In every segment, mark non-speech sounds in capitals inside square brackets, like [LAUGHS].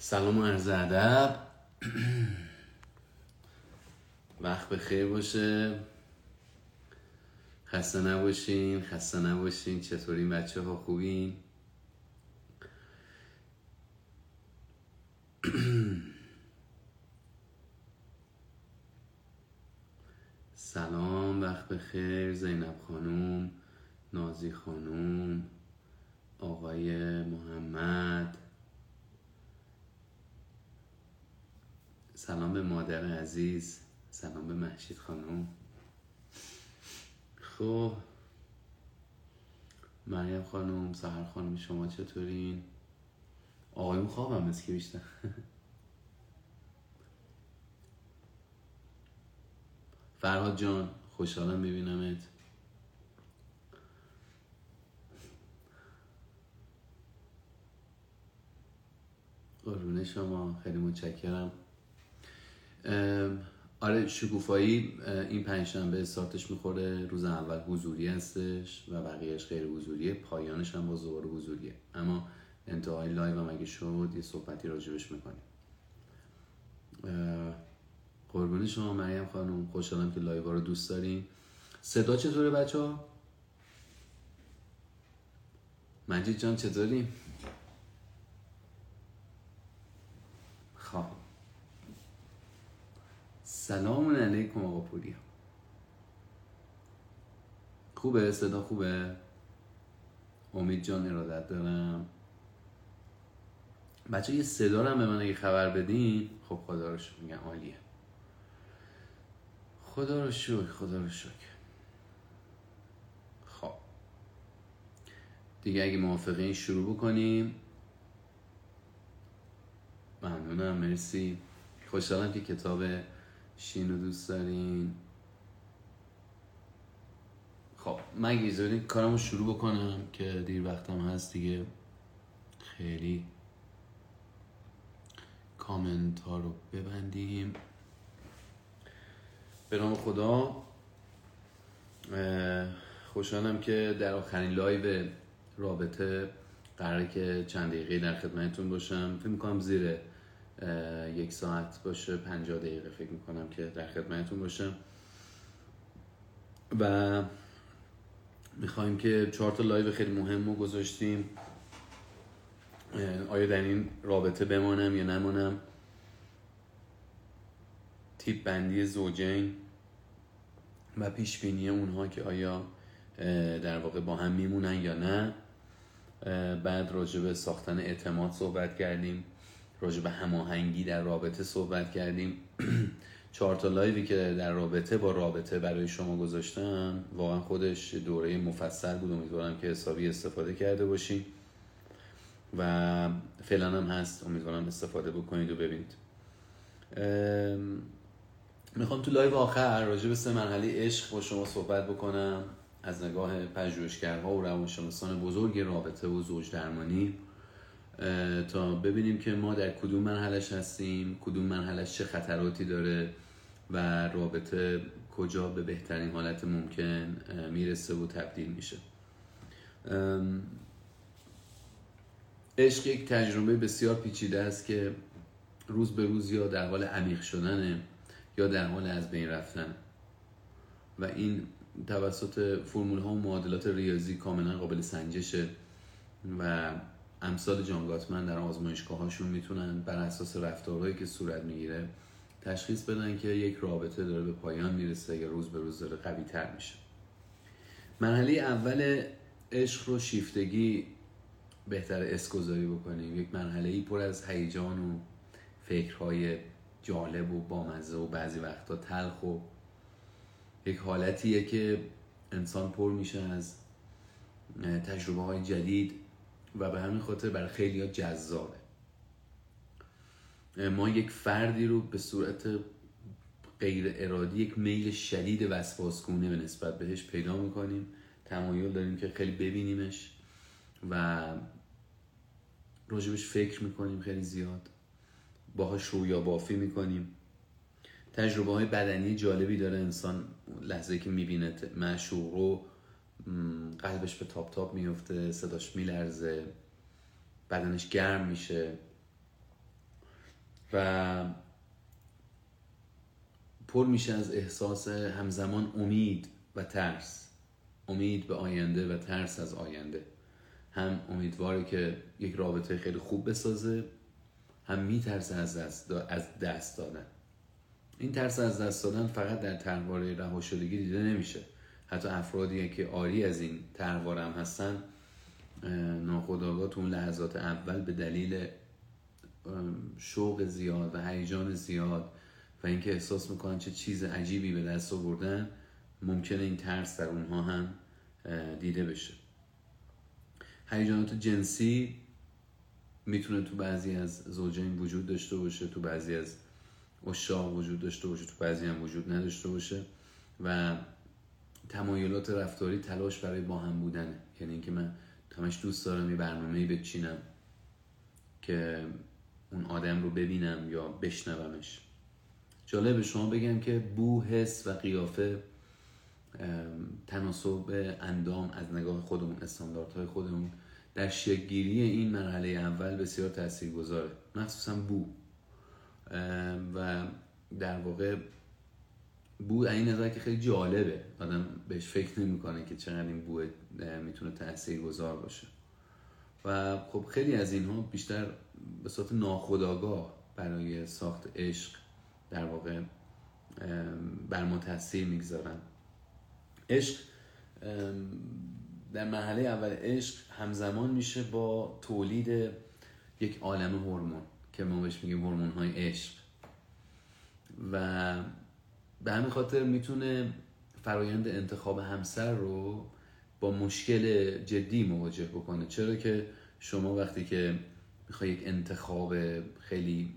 سلام و عرض ادب. [CLEARS THROAT] وقت بخیر باشه. خسته نباشین خسته نباشین. چطورین بچه ها؟ خوبین؟ [CLEARS THROAT] سلام وقت بخیر زینب خانوم نازی خانوم آقای محمد. سلام به مادر عزیز سلام به محشید خانم. خب مریم خانم سهر خانم شما چطورین؟ آقایون خوابم از که بیشتر. فرهاد جان خوشحالم ببینمت قربون شما خیلی متشکرم. آره شکوفایی این پنجشنبه استارتش می‌خوره روز اول حضوری هستش و بقیهش غیر حضوریه پایانش هم باز دوباره حضوریه اما انتهای live هم اگه شد یه صحبتی راجبش می‌کنیم قربون شما مریم خانم خوشحالم که live رو دوست داریم صدا چطوره بچه ها؟ مجید جان چطوری؟ خب سلام علیکم آقا پوریا. خوبه؟ صدا خوبه؟ امید جان ارادت دارم. بچه یه صدا هم به من اگه خبر بدین خب خدا رو شکر میگم عالیه. خدا رو شکر خدا رو شکر. خب. دیگه اگه موافقین شروع بکنیم. ممنونم مرسی. خوشحالم که کتاب شین رو دوست دارین؟ خب من اگه کارم رو شروع بکنم که دیر وقتم هست دیگه. خیلی کامنت ها رو ببندیم. به نام خدا. خوشحالم که در آخرین live رابطه قراره که چند دقیقه در خدمتتون باشم. فکر می‌کنم زیر یک ساعت باشه پنجاه دقیقه فکر می‌کنم که در خدمتتون باشم. و می‌خوایم که چهار تا live خیلی مهم رو گذاشتیم. آیا در این رابطه بمانم یا نمانم؟ تیپ بندی زوجین و پیش بینی اونها که آیا در واقع با هم میمونن یا نه. بعد راجع به ساختن اعتماد صحبت کردیم. راجع به هماهنگی در رابطه صحبت کردیم. [CLEARS THROAT] چهار تا لایوی که در رابطه با رابطه برای شما گذاشتم واقعا خودش دوره مفصل بود. امیدوارم که حسابی استفاده کرده باشین. و فعلا هم هست. امیدوارم استفاده بکنید و ببینید. می‌خوام تو لایو آخر راجع به سه مرحله عشق با شما صحبت بکنم. از نگاه پژوهشگرها و روانشناسان بزرگ رابطه و زوج درمانی. تا ببینیم که ما در کدوم مرحلش هستیم کدوم مرحلش چه خطراتی داره و رابطه کجا به بهترین حالت ممکن می‌رسه و تبدیل میشه. عشق یک تجربه بسیار پیچیده است که روز به روز یا در حال عمیق شدنه یا در حال از بین رفتن. و این توسط فرمول ها و معادلات ریاضی کاملا قابل سنجشه و امثال جان گاتمن در آزمایشگاه هاشون می‌تونن بر اساس رفتارهایی که صورت می‌گیره تشخیص بدن که یک رابطه داره به پایان می‌رسه یا روز به روز داره قوی تر میشه. مرحله اول عشق رو شیفتگی بهتر اسکوزاری بکنیم. یک مرحله ای پر از هیجان و فکرهای جالب و بامزه و بعضی وقتا تلخ و یک حالتیه که انسان پر میشه از تجربه های جدید. و به همین خاطر برای خیلی جذابه. ما یک فردی رو به صورت غیر ارادی یک میل شدید وسواسگونه به نسبت بهش پیدا می‌کنیم. تمایل داریم که خیلی ببینیمش و راجبش فکر می‌کنیم خیلی زیاد. باهاش رویا بافی می‌کنیم. تجربه های بدنی جالبی داره. انسان لحظه که می‌بینه معشوق رو قلبش به تاپ تاپ میفته صداش میلرزه بدنش گرم میشه. و پر میشه از احساس همزمان امید و ترس. امید به آینده و ترس از آینده. هم امیدواره که یک رابطه خیلی خوب بسازه هم میترسه از دست, از دست دادن. این ترس از دست دادن فقط در ترواره رهاشدگی دیده نمیشه. حتی افرادی که آری از این تروار هم هستن ناخداغا تو اون لحظات اول به دلیل شوق زیاد و هیجان زیاد و اینکه احساس می‌کنن چه چیز عجیبی به دست آوردن ممکنه این ترس در اونها هم دیده بشه. هیجانات جنسی می‌تونه تو بعضی از زوجین وجود داشته باشه تو بعضی از اشاق وجود داشته باشه تو بعضی هم وجود نداشته باشه و تمایلات رفتاری تلاش برای با هم بودنه. یعنی اینکه من همش دوست دارم یه برنامه‌ای بچینم که اون آدم رو ببینم یا بشنومش. جالب به شما بگم که بو حس و قیافه تناسب اندام از نگاه خودمون استانداردهای خودمون در شکلگیری این مرحله اول بسیار تأثیر گذاره مخصوصا بو. و در واقع بو این نظر که خیلی جالبه. آدم بهش فکر نمی‌کنه که چقدر این بو می‌تونه تأثیر گذار باشه. و خب خیلی از اینها بیشتر به صورت ناخودآگاه برای ساخت عشق در واقع بر ما تاثیر می‌گذارن. عشق در مرحله اول عشق همزمان میشه با تولید یک عالم هورمون که ما بهش میگیم هورمون های عشق. و به همین خاطر می‌تونه فرایند انتخاب همسر رو با مشکل جدی مواجه بکنه. چرا که شما وقتی که می‌خوای یک انتخاب خیلی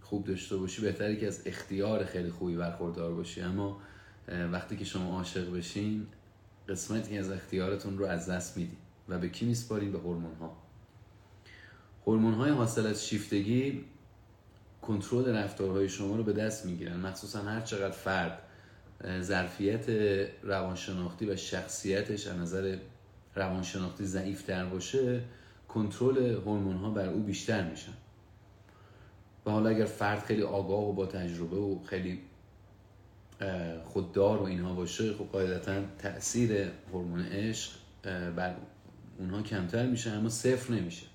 خوب داشته باشی بهتره که از اختیار خیلی خوبی برخوردار باشی. اما وقتی که شما عاشق بشین قسمتی از اختیارتون رو از دست میدین و به کی میسپارین؟ به هورمون ها هورمون های حاصل از شیفتگی کنترل رفتارهای شما رو به دست می‌گیرن. مخصوصا هر چقدر فرد ظرفیت روانشناختی و شخصیتش از نظر روانشناختی ضعیف تر باشه کنترل هورمون ها بر او بیشتر میشن. و حالا اگر فرد خیلی آگاه و با تجربه و خیلی خوددار و اینها باشه خب قاعدتا تاثیر هورمون عشق بر اونها کمتر میشه اما صفر نمیشه.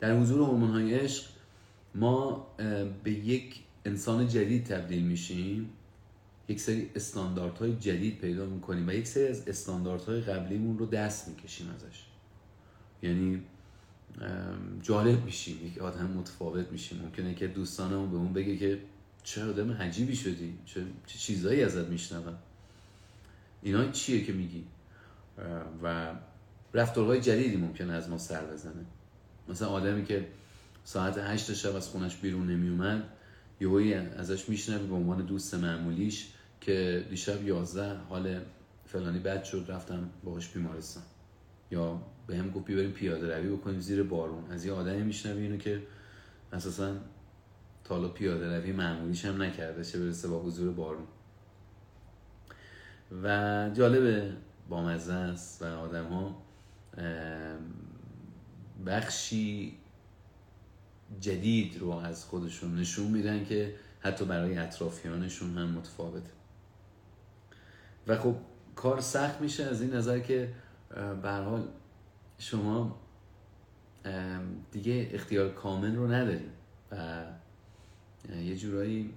در حضور هورمون های عشق ما به یک انسان جدید تبدیل میشیم. یک سری استانداردهای جدید پیدا می‌کنیم و یک سری از استانداردهای قبلیمون رو دست می‌کشیم ازش. یعنی جالب میشیم. یک آدم متفاوت میشیم. ممکنه که دوستانمون به اون بگه که چه آدم عجیبی شدی؟ چه, چه چیزایی ازت میشنوم؟ اینا چیه که میگی؟ و رفتارهای جدیدی ممکنه از ما سر بزنه. مثلا آدمی که ساعت هشت شب از خونش بیرون نمیومد یهویی ازش میشنوی به عنوان دوست معمولیش که دیشب یازده حال فلانی بد شد رفتم باهاش بیمارستان. یا به هم گفت بریم پیاده روی بکنیم زیر بارون. از یه آدمی میشنوی اینو که اساسا تا پیاده روی معمولیش هم نکرده چه برسه با حضور بارون. و جالبه بامزه است و آدم ها بخشی جدید رو از خودشون نشون میدن که حتی برای اطرافیانشون هم متفاوته. و خب کار سخت میشه از این نظر که به حال شما دیگه اختیار کامل رو ندارید و یه جورایی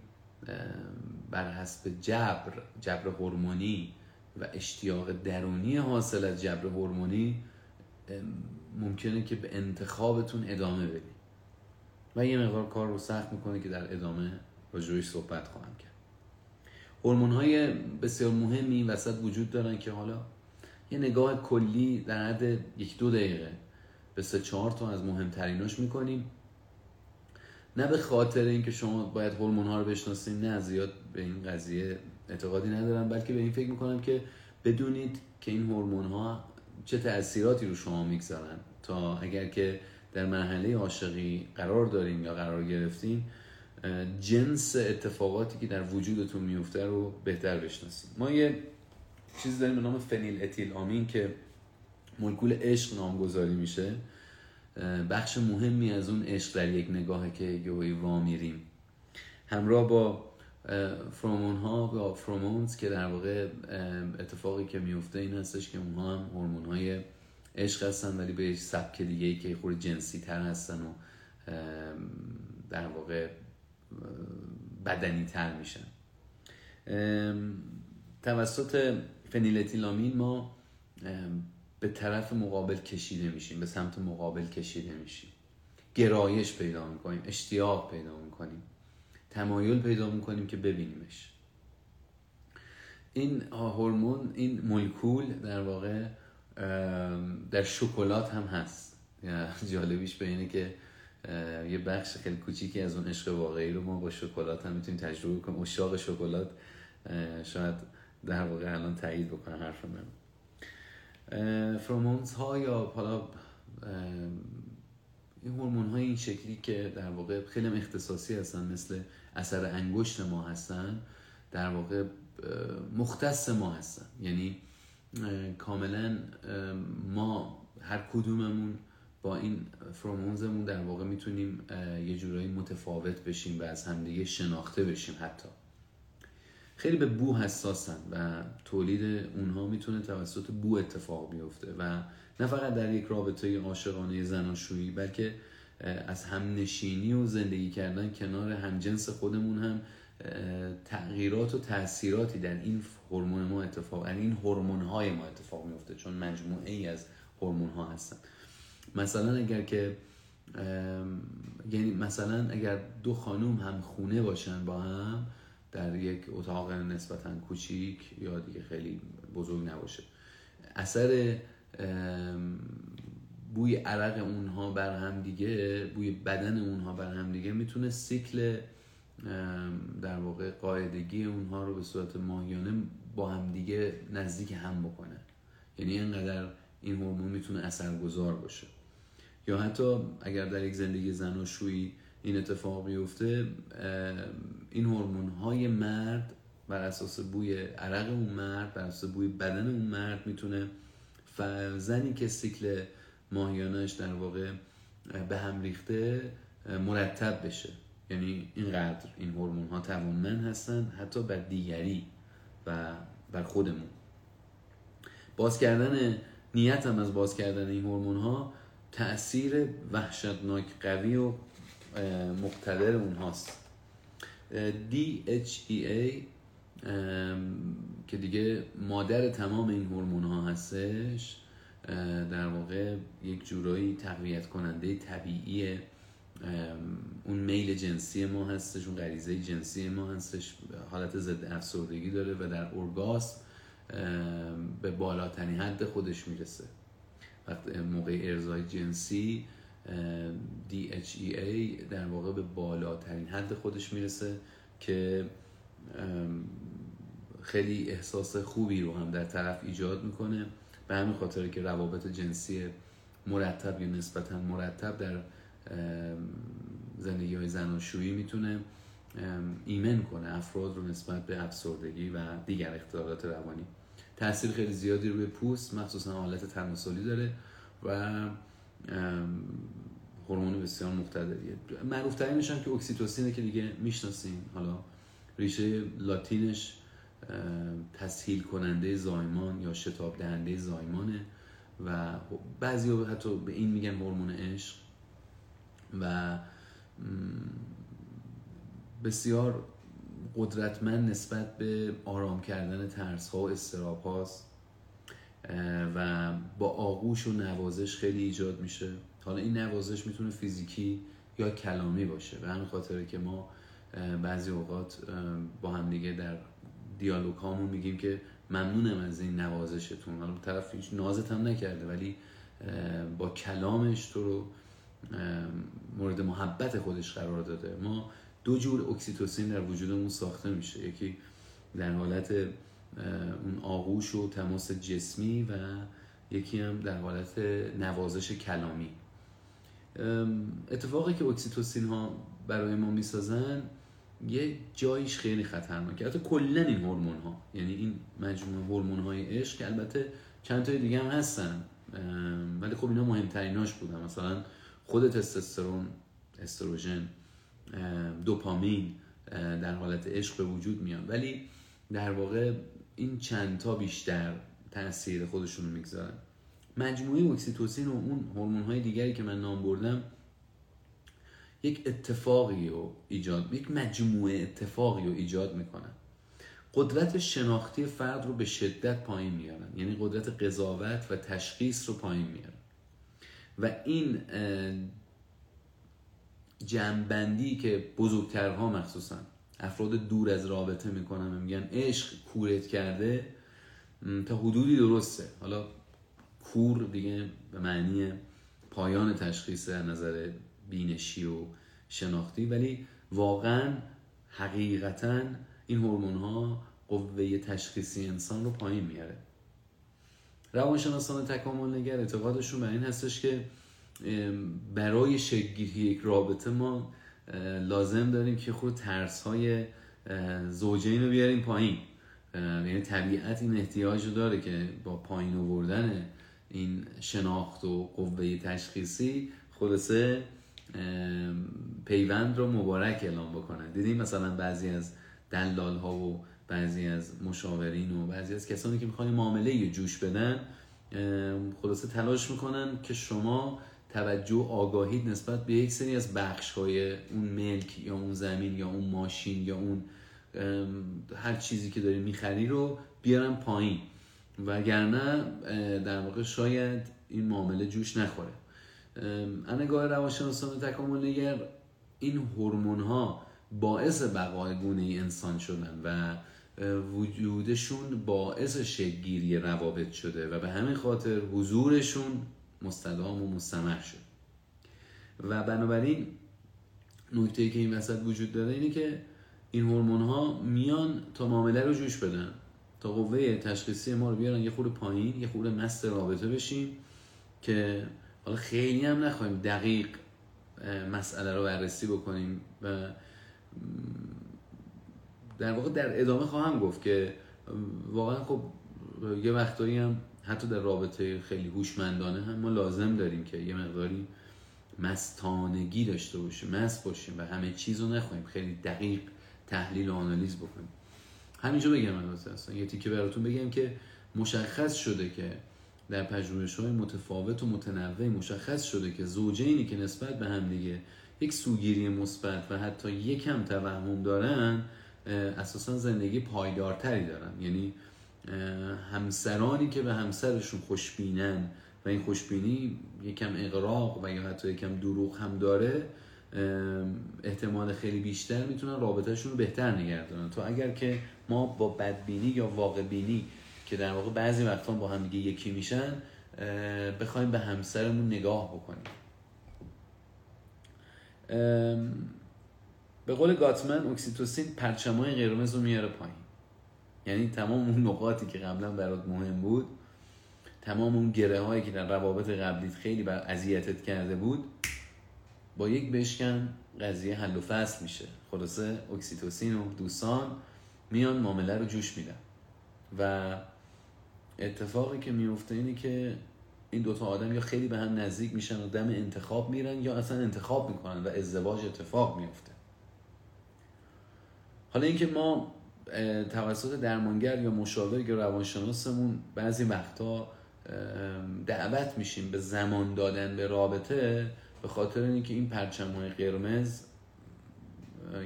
بر حسب جبر جبر هورمونی و اشتیاق درونی حاصل از جبر هورمونی ممکنه که به انتخابتون ادامه بدید و یه مقدار کار رو سخت می‌کنه که در ادامه راجعش صحبت خواهم کرد. هورمون های بسیار مهمی وسط وجود دارن که حالا یه نگاه کلی در حد یک دو دقیقه به سه چهار تا از مهمتریناش می‌کنیم. نه به خاطر اینکه شما باید هورمون ها رو بشناسید نه زیاد به این قضیه اعتقادی ندارم بلکه به این فکر می‌کنم که بدونید که این هورمون ها چه تاثیراتی رو شما می‌گذارن تا اگر که در مرحله عاشقی قرار داریم یا قرار گرفتیم جنس اتفاقاتی که در وجودتون میفته رو بهتر بشناسیم ما یه چیزی داریم به نام فنیل اتیل آمین که مولکول عشق نامگذاری میشه. بخش مهمی از اون عشق در یک نگاهه که یهوی وا میریم. همراه با فرامون ها و فرامونز که در واقع اتفاقی که میفته این هستش که اونها هم هورمون های عشق هستن ولی به سبک دیگه ای که خود جنسی تر هستن و در واقع بدنی تر میشن توسط فنیلتیلامین ما به طرف مقابل کشیده میشیم به سمت مقابل کشیده میشیم. گرایش پیدا می‌کنیم اشتیاق پیدا می‌کنیم. تمایل پیدا می‌کنیم که ببینیمش. این هورمون این مولکول در واقع در شکلات هم هست. جالبیش به اینه که یه بخش خیلی کوچیکی از اون عشق واقعی رو ما با شکلات هم می‌تونیم تجربه کنیم. اشاق شکلات شاید در واقع الان تایید بکنه حرف من فرمونز ها یا حالا این هورمون های این شکلی که در واقع خیلی اختصاصی هستن مثل اثر انگشت ما هستن در واقع مختص ما هستن. یعنی کاملا ما هر کدوممون با این فرمونزمون در واقع می‌تونیم یه جورایی متفاوت بشیم و از همدیگه شناخته بشیم حتی. خیلی به بو حساسن و تولید اونها می‌تونه توسط بو اتفاق بیفته و نه فقط در یک رابطه عاشقانه زناشویی بلکه از هم نشینی و زندگی کردن کنار همجنس خودمون هم تغییرات و تاثیراتی در این هورمون ما اتفاق در این هورمون های ما اتفاق میفته چون مجموعه ای از هورمون ها هستن. مثلا اگر که یعنی مثلا اگر دو خانوم هم خونه باشن با هم در یک اتاق نسبتا کوچیک یا دیگه خیلی بزرگ نباشه. اثر بوی عرق اونها بر هم دیگه بوی بدن اونها بر هم دیگه می‌تونه سیکل در واقع قاعدگی اونها رو به صورت ماهیانه با هم دیگه نزدیک هم بکنه. یعنی اینقدر این هورمون می‌تونه اثرگذار باشه. یا حتی اگر در یک زندگی زناشویی این اتفاق بیفته این هورمون های مرد بر اساس بوی عرق اون مرد بر اساس بوی بدن اون مرد می‌تونه زنی که سیکل ماهیانش در واقع به هم ریخته مرتب بشه. یعنی اینقدر این هورمون ها توانمند هستن حتی بر دیگری و بر خودمون. باز کردن نیت از باز کردن این هورمون ها تاثیر وحشتناک قوی و مقتدر اونهاست. DHEA که دیگه مادر تمام این هورمون ها هستش در واقع یک جورایی تقویت کننده طبیعی اون میل جنسی ما هستش اون غریزه جنسی ما هستش. حالت ضد افسردگی داره و در اورگاسم به بالاترین حد خودش می‌رسه. وقتی موقع ارزای جنسی DHEA در واقع به بالاترین حد خودش می‌رسه که خیلی احساس خوبی رو هم در طرف ایجاد می‌کنه. به همین خاطر که روابط جنسی مرتب یا نسبتا مرتب در زندگی های زناشویی می‌تونه ایمن کنه افراد رو نسبت به افسردگی و دیگر اختلالات روانی. تاثیر خیلی زیادی روی پوست مخصوصا حالت تناسلی داره و هورمون بسیار مقتدریه. معروف ترینش هم که اکسیتوسینه که دیگه می‌شناسین حالا ریشه لاتینش تسهیل کننده زایمان یا شتاب دهنده زایمانه و بعضی حتی به این میگن هورمون عشق. و بسیار قدرتمند نسبت به آرام کردن ترس ها و استراب هاست و با آغوش و نوازش خیلی ایجاد میشه. حالا این نوازش می‌تونه فیزیکی یا کلامی باشه. به همین خاطره که ما بعضی اوقات با هم دیگه در دیالوگ هامون میگیم که ممنونم از این نوازشتون. حالا طرف هیچ نازت هم نکرده ولی با کلامش تو رو مورد محبت خودش قرار داده. ما دو جور اکسیتوسین در وجودمون ساخته میشه. یکی در حالت اون آغوش و تماس جسمی و یکی هم در حالت نوازش کلامی. اتفاقی که اکسیتوسین ها برای ما می‌سازن یه جایش خیلی خطرناکه. حتی کلا این هورمون ها یعنی این مجموعه هورمون های عشق که البته چند تای دیگه هم هستن. ولی خب اینا مهمتریناش بودن. مثلا خود تستوسترون استروژن دوپامین در حالت عشق به وجود میان. ولی در واقع این چند تا بیشتر تاثیر خودشون رو می‌گذارن. مجموعه اکسیتوسین و اون هورمون های دیگری که من نام بردم یک اتفاقی رو ایجاد یک مجموعه اتفاقی رو ایجاد می‌کنن. قدرت شناختی فرد رو به شدت پایین میارن. یعنی قدرت قضاوت و تشخیص رو پایین میارن. و این جنبندی که بزرگترها مخصوصا افراد دور از رابطه می‌کنن میگن عشق کورت کرده تا حدودی درسته. حالا کور دیگه به معنی پایان تشخیص نظر بینشی و شناختی ولی واقعا حقیقتا این هورمون ها قوه تشخیصی انسان رو پایین میاره روانشناسان تکامل نگر اعتقادشون بر این هستش که برای شکلگیری یک رابطه ما لازم داریم که خود ترس های زوجین رو بیاریم پایین. یعنی طبیعت این احتیاج رو داره که با پایین آوردن این شناخت و قوه تشخیصی خلاصه پیوند رو مبارک اعلام بکنن دیدیم مثلا بعضی از دلال ها و بعضی از مشاورین و بعضی از کسانی که می‌خوان معامله جوش بدن خلاصه تلاش می‌کنن که شما توجه و آگاهی نسبت به یک سری از بخش های اون ملک یا اون زمین یا اون ماشین یا اون هر چیزی که داری می‌خری رو بیارن پایین. وگرنه در واقع شاید این معامله جوش نخوره. انگاه روانشناسان تکامل نگر این هورمون ها باعث بقای گونه انسان شدن و وجودشون باعث شگیری روابط شده و به همین خاطر حضورشون مستدام و مستمر شد. و بنابراین نکته که این وسط وجود داره اینه که این هورمون ها میان تا معامله رو جوش بدن تا قوه تشخیصی ما رو بیارن یه خورده پایین یه خورده مست رابطه بشیم که حالا خیلی هم نخواهیم دقیق مسئله رو بررسی بکنیم و در واقع در ادامه خواهم گفت که واقعا خب یه وقتایی هم حتی در رابطه خیلی هوشمندانه هم ما لازم داریم که یه مقداری مستانگی داشته باشیم مست باشیم و همه چیز رو نخواهیم خیلی دقیق تحلیل و آنالیز بکنیم. همینجا بگم اصلا یه تیکه براتون بگم که مشخص شده که در پژوهش های متفاوت و متنوع مشخص شده که زوجینی که نسبت به هم دیگه یک سوگیری مثبت و حتی یکم توهم دارن اساسا زندگی پایدارتری دارن. یعنی همسرانی که به همسرشون خوشبینن و این خوشبینی یکم اقراق و یا حتی یکم دروغ هم داره احتمال خیلی بیشتر می‌تونن رابطهشون رو بهتر نگه دارن تو اگر که ما با بدبینی یا واقع بینی که در واقع بعضی وقتا با هم دیگه یکی میشن بخوایم به همسرمون نگاه بکنیم. به قول گاتمن اکسیتوسین پرچمای قرمز رو میاره پایین. یعنی تمام اون نقاطی که قبلا برات مهم بود تمام اون گره هایی که در روابط قبلیت خیلی بر اذیتت کرده بود با یک بشکن قضیه حل و فصل میشه. خلاصه اکسیتوسین و دوستان میان معامله رو جوش میدن. و اتفاقی که میفته اینه که این دوتا آدم یا خیلی به هم نزدیک میشن و دم انتخاب میرن یا اصلا انتخاب می‌کنن و ازدواج اتفاق میفته. حالا اینکه ما توسط درمانگر یا مشاور یا روانشناسمون بعضی وقتا دعوت میشیم به زمان دادن به رابطه به خاطر اینکه این پرچم های قرمز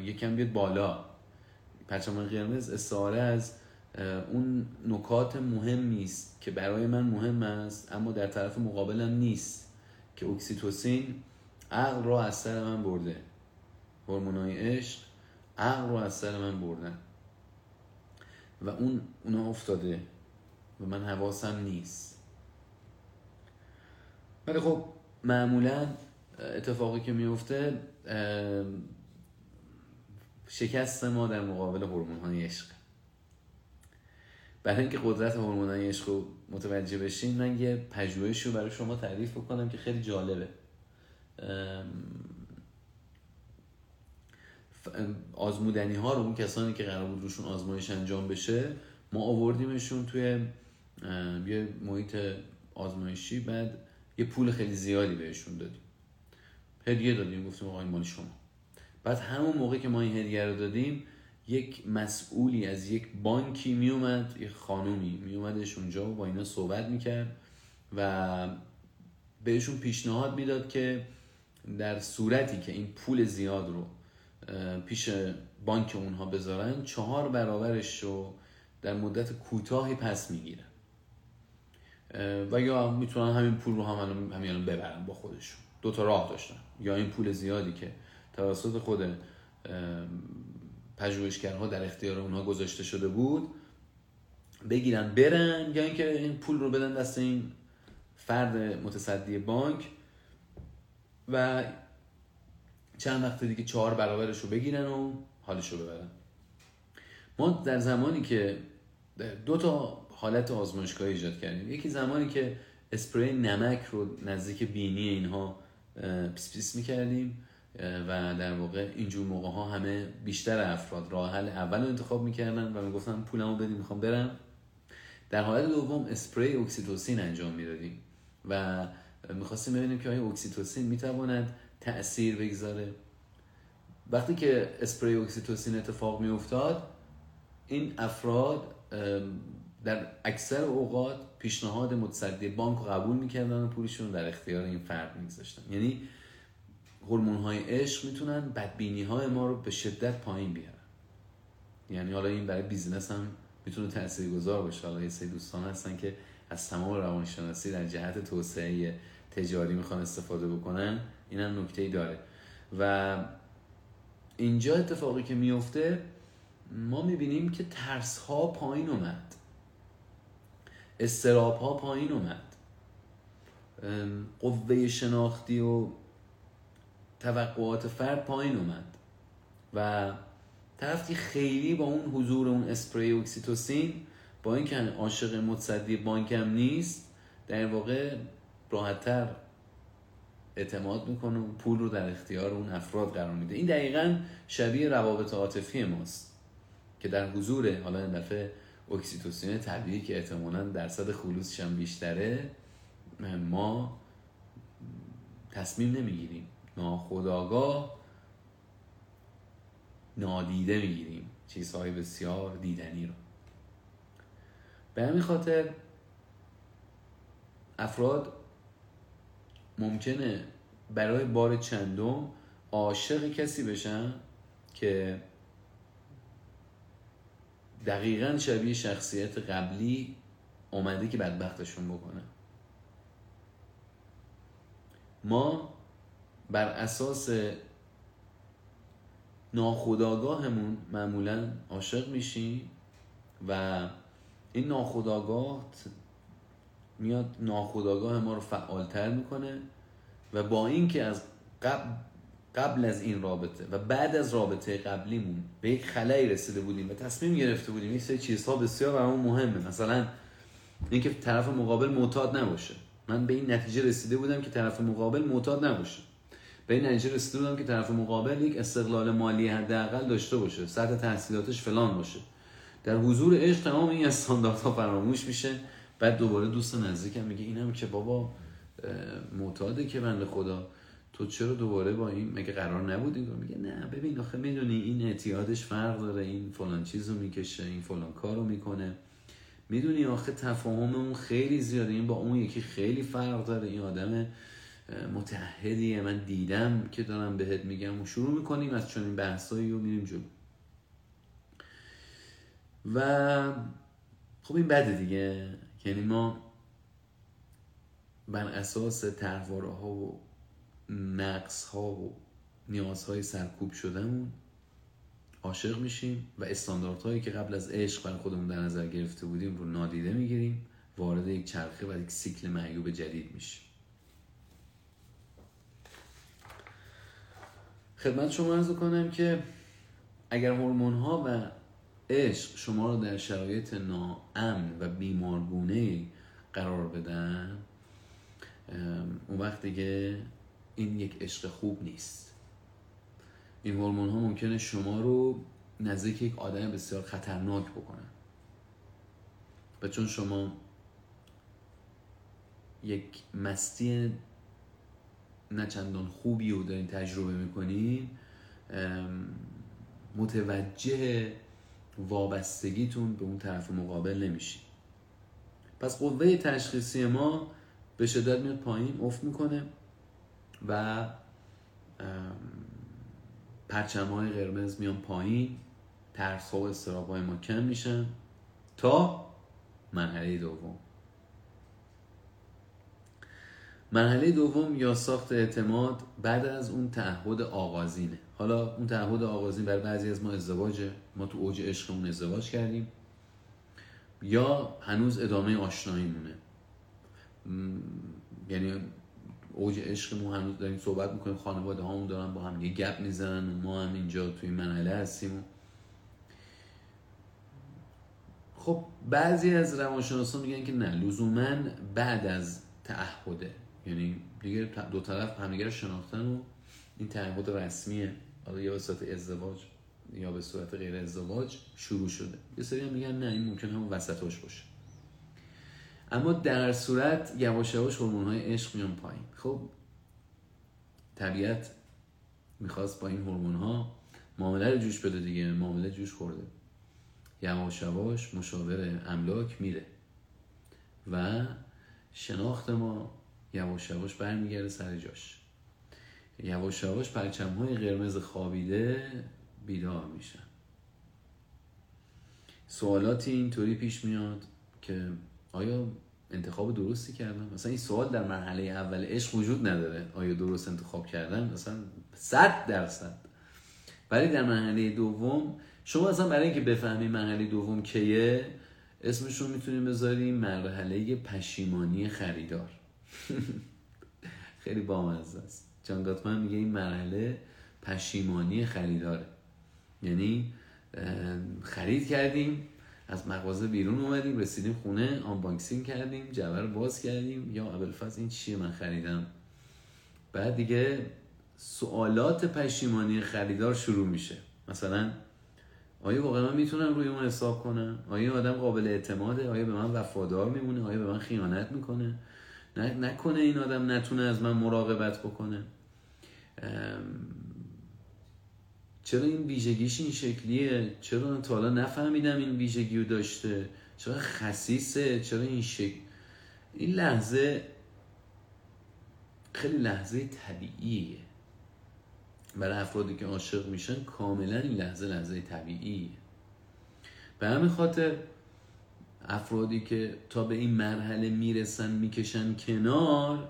یکم بیاد بالا. پرچم های قرمز استعاره از اون نکات مهمی است که برای من مهم است اما در طرف مقابلم نیست که اکسیتوسین عقل رو از سر من برده. هورمونای عشق عقل رو از سر من بردن. و اون اونا افتاده و من حواسم نیست. ولی خب معمولا اتفاقی که میفته شکست ما در مقابل هورمون های عشق. برای اینکه قدرت هورمون های عشق رو متوجه بشین من یه پژوهش رو برای شما تعریف بکنم که خیلی جالبه. آزمودنی ها رو اون کسانی که قرار بود روشون آزمایش انجام بشه ما آوردیمشون توی یه محیط آزمایشی بعد یه پول خیلی زیادی بهشون دادیم. هدیه دادیم گفتیم آقای مال شما. بعد همون موقع که ما این هدیه رو دادیم یک مسئولی از یک بانکی میومد یک خانومی میومدش اونجا و با اینا صحبت می‌کرد و بهشون پیشنهاد می‌داد که در صورتی که این پول زیاد رو پیش بانک اونها بذارن چهار برابرش رو در مدت کوتاهی پس می‌گیرن. و یا می‌تونن همین پول رو هم همین ببرن با خودشون. دو تا راه داشتن. یا این پول زیادی که توسط خود پژوهشگرها در اختیار اونها گذاشته شده بود بگیرن برن یا اینکه این پول رو بدن دست این فرد متصدی بانک. و چند وقت دیگه چهار برابرش رو بگیرن و حالش رو ببرن. ما در زمانی که دو تا حالت آزمایشگاهی ایجاد کردیم. یکی زمانی که اسپری نمک رو نزدیک بینی اینها پیس پیس می‌کردیم و در واقع اینجور موقع ها همه بیشتر افراد راه حل اول انتخاب می‌کردن و می‌گفتن پولمو بدیم می‌خوام برم. در حالت دوم اسپری اکسیتوسین انجام می‌دادیم و می‌خواستیم ببینیم که آیا اکسیتوسین می‌تواند تاثیر بگذاره. وقتی که اسپری اکسیتوسین اتفاق میافتاد این افراد در اکثر اوقات پیشنهاد متصدی بانک رو قبول می‌کردن و پولشون در اختیار این فرد میگذاشتن. یعنی هورمون های عشق می‌تونن بدبینی های ما رو به شدت پایین بیارن. یعنی حالا این برای business هم می‌تونه تاثیرگذار باشه. حالا یه سری دوستان هستن که از تمام روانشناسی در جهت توسعه تجاری می‌خوان استفاده بکنن. این هم نکته داره. و اینجا اتفاقی که میفته ما می‌بینیم که ترس ها پایین اومد. استراب ها پایین اومد. قوه شناختی و توقعات فرد پایین اومد. و طرفی خیلی با اون حضور اون اسپری اکسیتوسین با اینکه عاشق متصدی بانکم نیست در واقع راحتتر اعتماد می‌کنه و پول رو در اختیار اون افراد قرار میده. این دقیقا شبیه روابط عاطفی ماست که در حضور حالا این دفعه اکسیتوسین طبیعی که احتمالا درصد خلوصش هم بیشتره ما تصمیم نمی‌گیریم. ناخداگاه نادیده می‌گیریم. چیزهای بسیار دیدنی رو. به همین خاطر افراد ممکنه برای بار چندم عاشق کسی بشن که دقیقا شبیه شخصیت قبلی اومده که بدبختشون بکنه. ما بر اساس ناخداگاهمون معمولا عاشق میشیم و این ناخداگاه میاد ناخداگاه ما رو فعالتر می‌کنه و با اینکه از قبل قبل از این رابطه و بعد از رابطه قبلیمون به یک خلایی رسیده بودیم و تصمیم گرفته بودیم این سری چیزها بسیار برامون مهمه. مثلا اینکه طرف مقابل معتاد نباشه. من به این نتیجه رسیده بودم که طرف مقابل معتاد نباشه. به این نتیجه رسیده بودم که طرف مقابل یک استقلال مالی حداقل داشته باشه. سطح تحصیلاتش فلان باشه. در حضور عشق تمام این استانداردها فراموش میشه. بعد دوباره دوست نزدیکم میگه اینم که بابا معتاده که بنده خدا. تو چرا دوباره با این مگه قرار نبودی میگه نه ببین آخه می‌دونی این اعتیادش فرق داره این فلان چیز رو می‌کشه این فلان کار رو می‌کنه. می‌دونی آخه تفاهم اون خیلی زیاده این با اون یکی خیلی فرق داره. این آدم متحدیه من دیدم که دارم بهت میگم و شروع می‌کنیم از چنین بحثایی و میریم جلو. و خب این بده دیگه. یعنی ما بر اساس تحواره ها و نقص ها و نیازهای سرکوب شدهمون عاشق میشیم و استانداردهایی که قبل از عشق بر خودمون در نظر گرفته بودیم رو نادیده می‌گیریم وارد یک چرخه و یک سیکل معیوب جدید میشیم. خدمت شما ارز کنم که اگر هورمون ها و عشق شما رو در شرایط ناامن و بیمارگونه قرار بدن اون وقت دیگه این یک عشق خوب نیست. این هورمون ها ممکنه شما رو نزدیک یک آدم بسیار خطرناک بکنن و چون شما یک مستی نه چندان خوبی رو دارین تجربه می‌کنین متوجه وابستگیتون به اون طرف مقابل نمیشین پس قوه تشخیصی ما به شدت میاد پایین افت می‌کنه و پرچم های قرمز میان پایین ترس ها و استراب های ما کم میشن تا مرحله دوم. مرحله دوم یا ساخت اعتماد بعد از اون تعهد آغازینه. حالا اون تعهد آغازین برای بعضی از ما ازدواجه. ما تو اوج عشقمون ازدواج کردیم. یا هنوز ادامه آشنایی مونه یعنی اوج عشقمون هنوز داریم صحبت می‌کنیم خانواده هامون دارن با هم یه گپ می‌زنن ما هم اینجا توی مرحله هستیم. خب بعضی از روانشناسان میگن که نه لزوما بعد از تعهده. یعنی دیگه دو طرف همدیگه رو شناختن و این تعهد رسمیه. حالا یا به صورت ازدواج یا به صورت غیر ازدواج شروع شده. یه سری هم میگن نه این ممکن هم وسطاش باشه. اما در صورت یواش یواش هورمون های عشق میان پایین. خب طبیعت می‌خواست با این هورمون ها معامله رو جوش بده دیگه معامله جوش خورده. یواش یواش مشاور املاک میره و شناخت ما یواش یواش برمیگرده سر جاش. یواش یواش پرچم های قرمز خوابیده بیدار میشن. سوالاتی اینطوری پیش میاد که آیا انتخاب درستی کردم مثلا این سوال در مرحله اول عشق وجود نداره. آیا درست انتخاب کردم مثلا صد درصد. ولی در مرحله دوم شما اصلا برای اینکه بفهمی مرحله دوم کیه اسمشون می‌تونیم بذاریم مرحله پشیمانی خریدار. [LAUGHS] خیلی بامزه است. جان گاتمن میگه این مرحله پشیمانی خریداره. یعنی خرید کردیم از مغازه بیرون اومدیم رسیدیم خونه آنبانکسینگ کردیم جبر باز کردیم. یا ابلفاز این چیه من خریدم؟ بعد دیگه سوالات پشیمانی خریدار شروع میشه. مثلا آیا واقعا من می‌تونم روی اون حساب کنم؟ آیا آدم قابل اعتماده؟ آیا به من وفادار میمونه؟ آیا به من خیانت می‌کنه؟ نه نکنه این آدم نتونه از من مراقبت بکنه؟ چرا این ویژگیش این شکلیه؟ چرا تا حالا نفهمیدم این ویژگی رو داشته؟ چرا خصیصه؟ چرا این شکل؟ این لحظه خیلی لحظه طبیعیه. برای افرادی که عاشق میشن کاملا این لحظه لحظه طبیعیه. به همین خاطر افرادی که تا به این مرحله می‌رسن می‌کشن کنار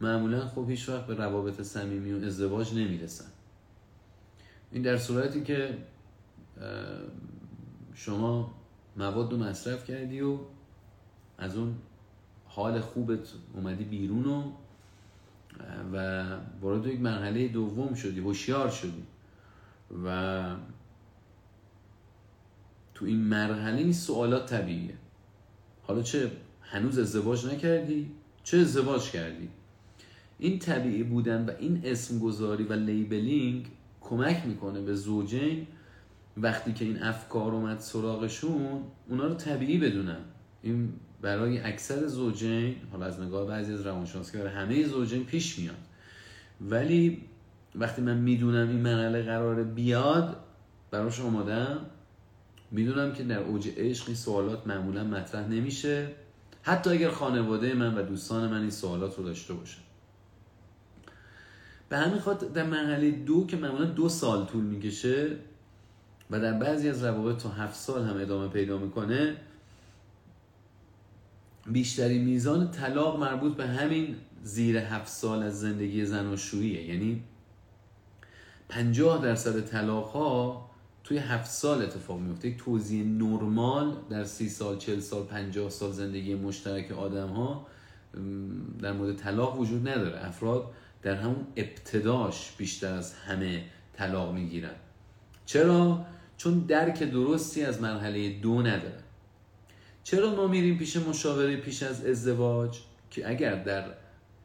معمولا خب هیچ وقت به روابط صمیمی و ازدواج نمی‌رسن. این در صورتی که شما مواد رو مصرف کردی و از اون حال خوبت اومدی بیرون و و وارد یک مرحله دوم شدی هوشیار شدی. و تو این مرحله این سوالات طبیعیه. حالا چه هنوز ازدواج نکردی چه ازدواج کردی؟ این طبیعی بودن و این اسم گذاری و لیبلینگ کمک می‌کنه به زوجین وقتی که این افکار اومد سراغشون اونا رو طبیعی بدونن. این برای اکثر زوجین حالا از نگاه بعضی از روانشناسی برای همه زوجین پیش میاد. ولی وقتی من می‌دونم این مرحله قرار بیاد براش آمادم می‌دونم که در اوج عشق این سوالات معمولا مطرح نمیشه. حتی اگر خانواده من و دوستان من این سوالات رو داشته باشن. به همین خاطر در مرحله دو که معمولا دو سال طول می‌کشه و در بعضی از روابط تا هفت سال هم ادامه پیدا می‌کنه بیشتری میزان طلاق مربوط به همین زیر هفت سال از زندگی زناشوییه. یعنی پنجاه درصد طلاق ها توی هفت سال اتفاق میفته یک توضیح نرمال در سی سال چل سال پنجاه سال زندگی مشترک آدم ها در مورد طلاق وجود نداره. افراد در همون ابتداش بیشتر از همه طلاق می‌گیرن. چرا؟ چون درک درستی از مرحله دو ندارن چرا ما میریم پیش مشاوره پیش از ازدواج؟ که اگر در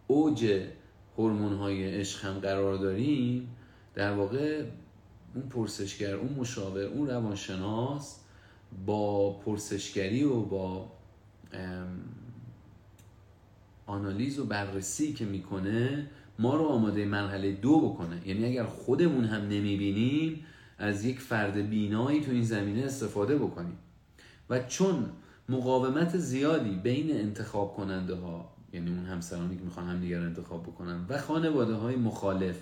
اوج هورمون های عشق هم قرار داریم در واقع اون پرسشگر اون مشاور اون روانشناس با پرسشگری و با آنالیز و بررسی که می‌کنه ما رو آماده مرحله دو بکنه. یعنی اگر خودمون هم نمی‌بینیم از یک فرد بینایی تو این زمینه استفاده بکنیم. و چون مقاومت زیادی بین انتخاب کننده ها یعنی اون همسرانی که می‌خوان هم دیگر انتخاب بکنن و خانواده های مخالف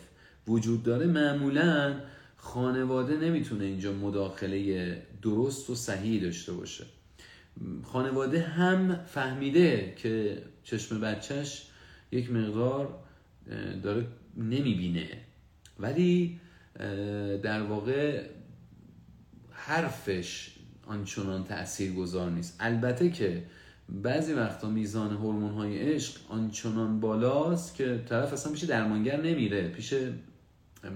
وجود داره معمولا خانواده نمی‌تونه اینجا مداخله درست و صحیح داشته باشه. خانواده هم فهمیده که چشم بچهش یک مقدار داره نمی‌بینه. ولی در واقع حرفش آنچنان تأثیر گذار نیست. البته که بعضی وقتا میزان هورمون های عشق آنچنان بالاست که طرف اصلا پیش درمانگر نمیره پیش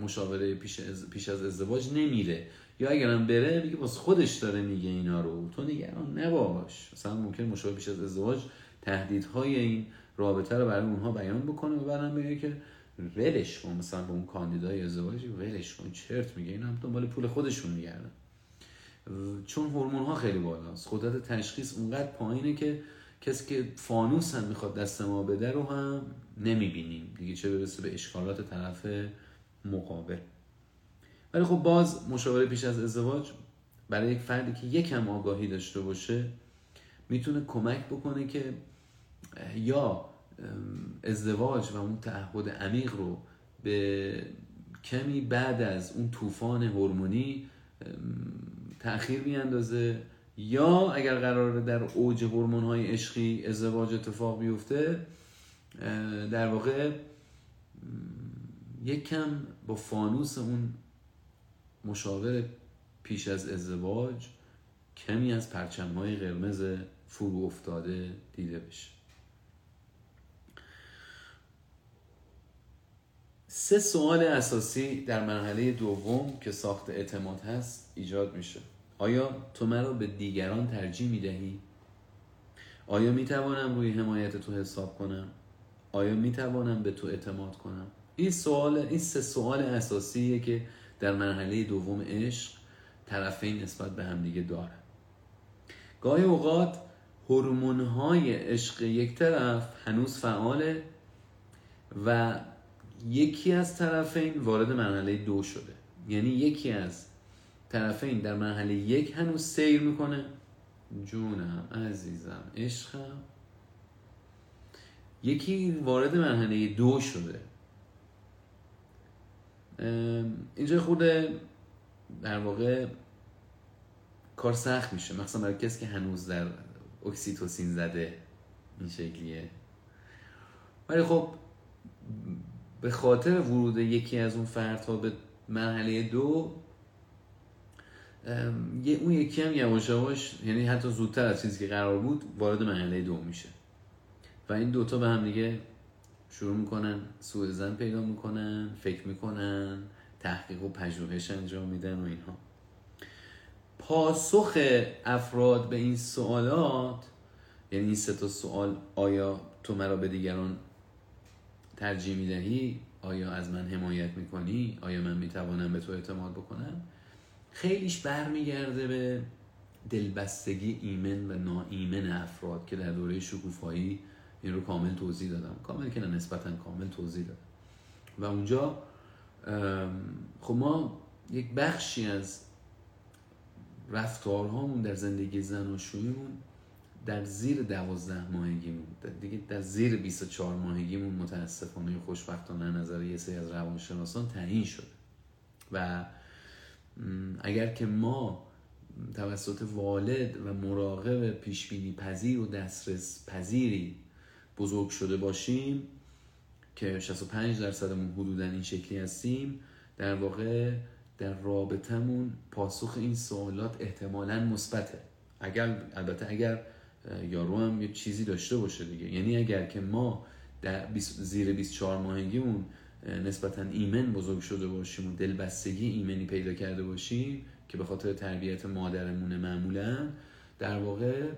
مشاوره پیش از, پیش از ازدواج نمیره. یا اگرم بره میگه باز خودش داره میگه اینا رو. تو نگران نباش. مثلا ممکن مشاوره پیش از ازدواج تهدیدهای این رابطه رو برای اونها بیان بکنه و بعدم بگه که ولش کن مثلا به اون کاندیدای ازدواجی ولش کن چرت میگه اینا هم دنبال پول خودشون میگردن. چون هورمون ها خیلی بالاست. قدرت تشخیص اونقدر پایینه که کسی که فانوس هم می‌خواد دست ما بده رو هم نمی‌بینیم. دیگه چه برسه به اشکالات طرف مقابل. ولی خب باز مشاوره پیش از ازدواج برای یک فردی که یکم آگاهی داشته باشه می‌تونه کمک بکنه که یا ازدواج و اون تعهد عمیق رو به کمی بعد از اون طوفان هورمونی تأخیر میاندازه. یا اگر قراره در اوج هورمون های عشقی ازدواج اتفاق بیفته در واقع یک کم با فانوس اون مشاور پیش از ازدواج کمی از پرچم های قرمز فرو افتاده دیده بشه. سه سوال اساسی در مرحله دوم که ساخت اعتماد هست ایجاد میشه آیا تو مرا به دیگران ترجیح می‌دهی؟ آیا می‌توانم روی حمایت تو حساب کنم؟ آیا می‌توانم به تو اعتماد کنم؟ این سوال این سه سوال اساسیه که در مرحله دوم عشق طرفین نسبت به همدیگه دارن گاهی اوقات هورمون های عشق یک طرف هنوز فعاله و یکی از طرفین وارد مرحله دو شده. یعنی یکی از طرفین در مرحله یک هنوز سیر می‌کنه. جونم عزیزم عشقم. یکی وارد مرحله دو شده. اینجا خود در واقع کار سخت میشه. مثلا برای کسی که هنوز در اکسیتوسین زده این شکلیه. ولی خب به خاطر ورود یکی از اون فردها به مرحله دو یه اون یکی هم یواش یواش یعنی حتی زودتر از چیزی که قرار بود وارد مرحله دو میشه. و این دوتا به هم دیگه شروع می‌کنن سوء زن پیدا می‌کنن فکر می‌کنن تحقیق و پژوهش انجام میدن و اینها. پاسخ افراد به این سوالات یعنی این سه تا سوال آیا تو مرا به دیگران ترجیح می‌دهی آیا از من حمایت می‌کنی؟ آیا من می‌توانم به تو اعتماد بکنم؟ خیلیش برمیگرده به دلبستگی ایمن و ناایمن افراد که در دوره شکوفایی این رو کامل توضیح دادم. کامل که نسبتا کامل توضیح دادم. و اونجا خب ما یک بخشی از رفتارهامون در زندگی زن و شویمون در زیر دوازده ماهگیمون. دیگه در زیر 24 ماهگیمون متاسفانه خوشبختانه نظر یه سری از روانشناسان تعیین شده. و اگر که ما توسط والد و مراقب پیشبینی پذیر و دسترس پذیری بزرگ شده باشیم که 65 درصدمون حدودا این شکلی هستیم در واقع در رابطمون پاسخ این سوالات احتمالا مثبته. اگر البته اگر یارو هم یه چیزی داشته باشه دیگه. یعنی اگر که ما در زیر 24 ماهگیمون نسبتا ایمن بزرگ شده باشیم و دلبستگی ایمنی پیدا کرده باشیم که به خاطر تربیت مادرمونه معمولا در واقع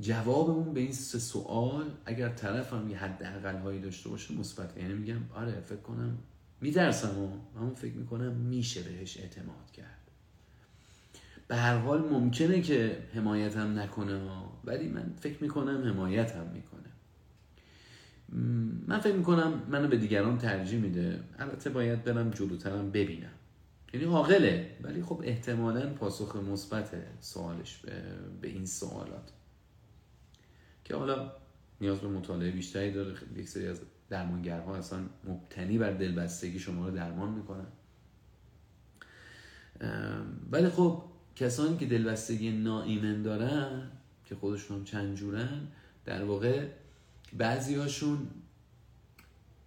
جواب اون به این سه سوال اگر طرف هم یه حد هایی داشته باشه مثبت. یعنی میگم آره فکر کنم میترسم و همون فکر می‌کنم میشه بهش اعتماد کرد. به هر حال ممکنه که حمایتم نکنه ولی من فکر می‌کنم حمایتم می‌کنه. من فکر می‌کنم منو به دیگران ترجیح میده. البته باید برم جلوترم ببینم. یعنی عاقله ولی خب احتمالا پاسخ مثبت سوالش به این سوالات. که حالا نیاز به مطالعه بیشتری داره. یک سری از درمانگرها اصلا مبتنی بر دلبستگی شما رو درمان می‌کنن. ولی خب کسانی که دلبستگی ناایمن دارن که خودشون هم چند جورن در واقع بعضی هاشون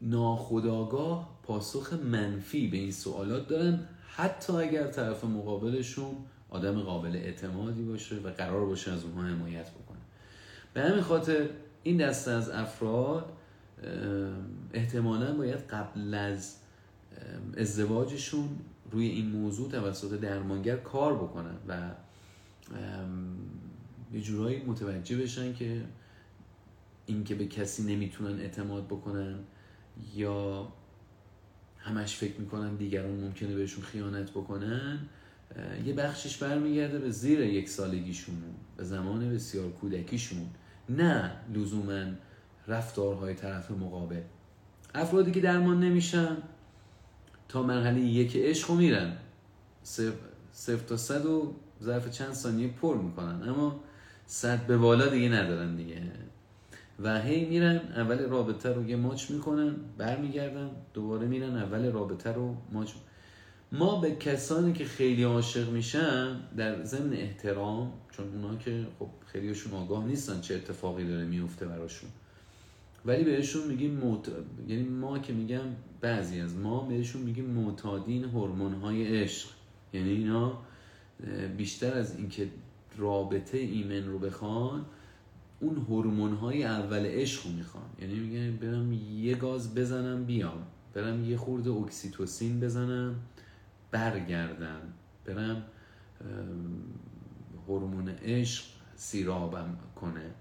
ناخداگاه پاسخ منفی به این سوالات دارن حتی اگر طرف مقابلشون آدم قابل اعتمادی باشه و قرار باشه از اونها حمایت بکنه. به همین خاطر این دسته از افراد احتمالا باید قبل از ازدواجشون روی این موضوع توسط درمانگر کار بکنن و یه جورایی متوجه بشن که اینکه به کسی نمی‌تونن اعتماد بکنن یا همش فکر می‌کنن دیگران ممکنه بهشون خیانت بکنن یه بخشش برمیگرده به زیر یک سالگیشون به زمان بسیار کودکیشون. نه لزوما رفتارهای طرف مقابل. افرادی که درمان نمیشن تا مرحله یک عشق میرن. صفر تا صد و ظرف چند ثانیه پر می‌کنن. اما صد به بالا دیگه ندارن دیگه. و هی میرن اول رابطه رو یه ماچ می‌کنن برمیگردن دوباره میرن اول رابطه رو ماچ ما به کسانی که خیلی عاشق میشن در ضمن احترام چون اونا که خب خیلیشون آگاه نیستن چه اتفاقی داره میفته براشون. ولی بهشون میگیم موت... یعنی ما که میگم بعضی از ما بهشون میگیم معتادین هورمون های عشق. یعنی اینا بیشتر از اینکه رابطه ایمن رو بخوان اون هورمون های اول عشق رو می‌خوان. یعنی میگن برم یه گاز بزنم بیام. برم یه خورده اکسیتوسین بزنم برگردم. برم هورمون عشق سیرابم کنه.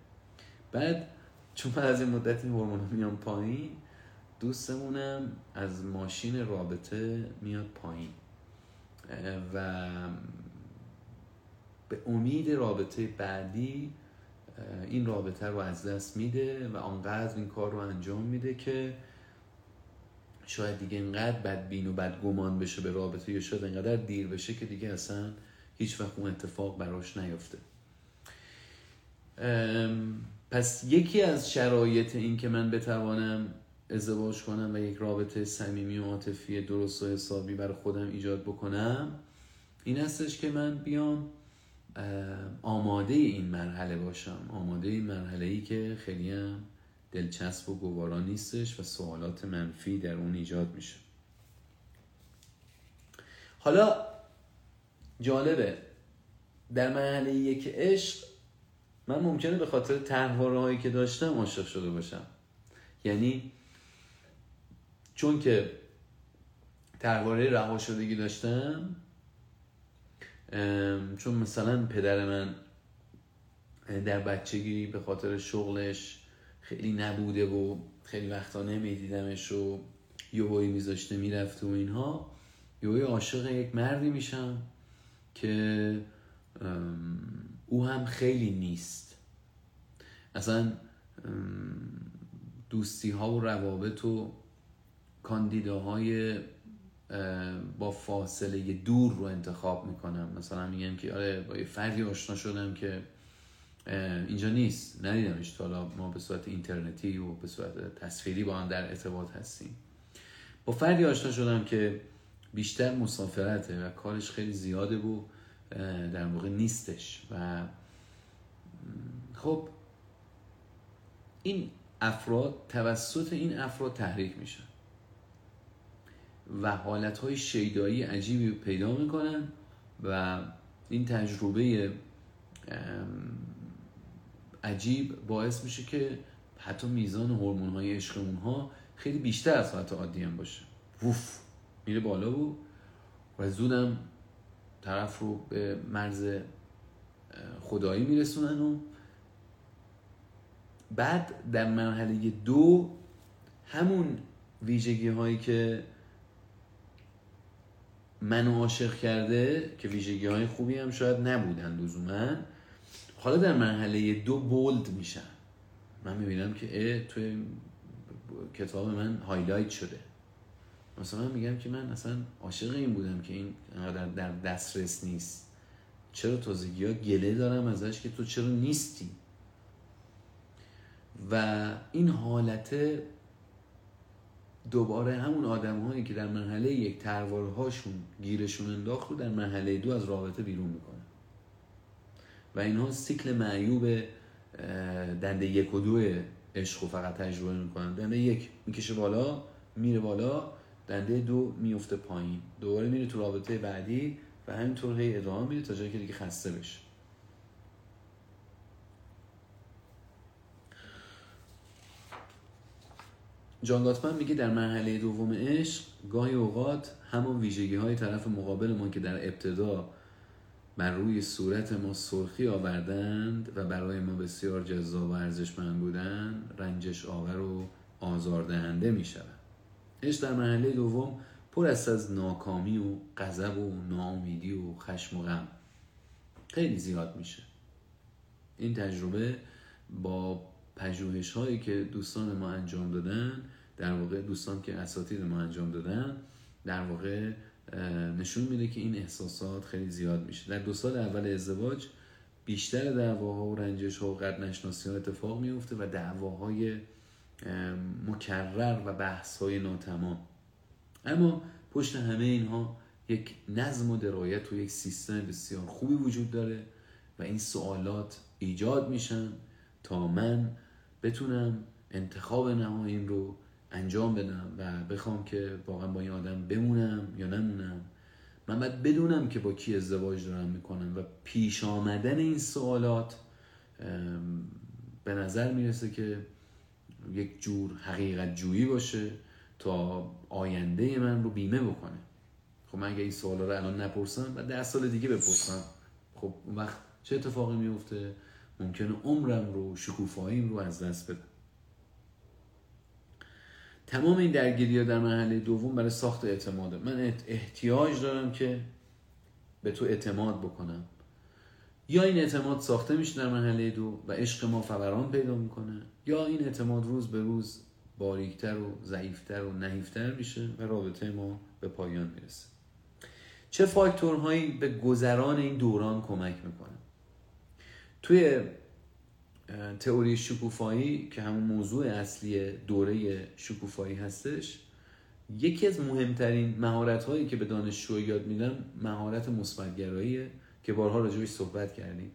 بعد چون از این مدت این هورمون میان پایین دوستمونم از ماشین رابطه میاد پایین. و به امید رابطه بعدی این رابطه رو از دست میده و آنقدر این کار رو انجام میده که شاید دیگه اینقدر بدبین و بدگمان بشه به رابطه یا شاید اینقدر دیر بشه که دیگه اصلا هیچ وقت اون اتفاق براش نیفته. پس یکی از شرایط این که من بتوانم ازدواج کنم و یک رابطه صمیمی و عاطفی درست و حسابی برای خودم ایجاد بکنم این هستش که من بیام آماده این مرحله باشم. آماده این مرحله ای که خیلی هم دلچسب و گوارا نیستش و سوالات منفی در اون ایجاد میشه. حالا جالبه در مرحله یک عشق من ممکنه به خاطر تحواره که داشتم عاشق شده باشم. یعنی چون که تحواره رها شدگی داشتم چون مثلا پدر من در بچگی به خاطر شغلش خیلی نبوده و خیلی وقتا نمیدیدمش و یهویی میذاشته می‌رفته و اینها یهویی عاشق یک مردی میشم که او هم خیلی نیست. اصلا دوستی ها و روابط و کاندیداهای با فاصله دور رو انتخاب می‌کنم. مثلا میگم که آره با یه فردی آشنا شدم که اینجا نیست. ندیدمش. تا حالا ما به صورت اینترنتی و به صورت تصویری با هم در ارتباط هستیم. با فردی آشنا شدم که بیشتر مسافرته و کارش خیلی زیاده و در واقع نیستش. و خب این افراد توسط این افراد تحریک میشن. و حالتهای شیدایی عجیبی پیدا می‌کنن و این تجربه عجیب باعث میشه که حتی میزان هورمون های عشق ها خیلی بیشتر از حالت عادی هم باشه. ووف میره بالا و و زودم طرف رو به مرز خدایی میرسونن و بعد در مرحله دو همون ویژگی هایی که منو عاشق کرده که ویژگی های خوبی هم شاید نبودن لزوما حالا در مرحله دو بولد میشن. من می‌بینم که اه تو کتاب من highlight شده. مثلا میگم که من اصلا عاشق این بودم که این انقدر در دسترس نیست. چرا تازگی ها گله دارم ازش که تو چرا نیستی؟ و این حالت دوباره همون آدم هایی که در مرحله یک طرحواره هاشون گیرشون انداخت رو در مرحله دو از رابطه بیرون می‌کنه. و اینها سیکل معیوب دنده یک و دو عشق فقط تجربه می‌کنن. دنده یک می‌کشه بالا میره بالا. دنده دو میفته پایین. دوباره میره تو رابطه بعدی و همینطور هی ادامه میره تا جایی که دیگه خسته بشه. جان گاتمن میگه در مرحله دوم عشق گاهی اوقات همون ویژگی های طرف مقابل ما که در ابتدا بر روی صورت ما سرخی آوردند و برای ما بسیار جذاب و ارزشمند بودند رنجش آور و آزاردهنده می عشق در مرحله دوم پر است از ناکامی و غضب و ناامیدی و خشم و غم. خیلی زیاد میشه. این تجربه با پژوهش هایی که دوستان ما انجام دادن در واقع دوستان که اساتید ما انجام دادن در واقع نشون میده که این احساسات خیلی زیاد میشه. در دو سال اول ازدواج بیشتر دعواها و رنجش ها و قد نشناسی ها اتفاق میفته و دعواهای مکرر و بحث های ناتمام. اما پشت همه اینها یک نظم و درایت و یک سیستم بسیار خوبی وجود داره و این سوالات ایجاد میشن تا من بتونم انتخاب نهاییم رو انجام بدم و بخوام که واقعا با این آدم بمونم یا نمونم. من باید بدونم که با کی ازدواج دارم می‌کنم و پیش آمدن این سوالات به نظر می‌رسه که یک جور حقیقت جویی باشه تا آینده من رو بیمه بکنه. خب من اگه این سوالا رو الان نپرسم و ده سال دیگه بپرسم. خب اون وقت چه اتفاقی میفته ممکنه عمرم رو شکوفاییم رو از دست بدم. تمام این درگیری در مرحله دوم برای ساخت اعتماده. من احتیاج دارم که به تو اعتماد بکنم. یا این اعتماد ساخته میشه در مرحله دو و عشق ما فوران پیدا می‌کنه یا این اعتماد روز به روز باریکتر و ضعیفتر و نحیفتر میشه و رابطه ما به پایان می‌رسه. چه فاکتورهایی به گذران این دوران کمک می‌کنه؟ توی تئوری شکوفایی که همون موضوع اصلی دوره شکوفایی هستش یکی از مهمترین مهارت هایی که به دانشجو یاد میدن مهارت مثبتگراییه. که بارها راجبش صحبت کردیم.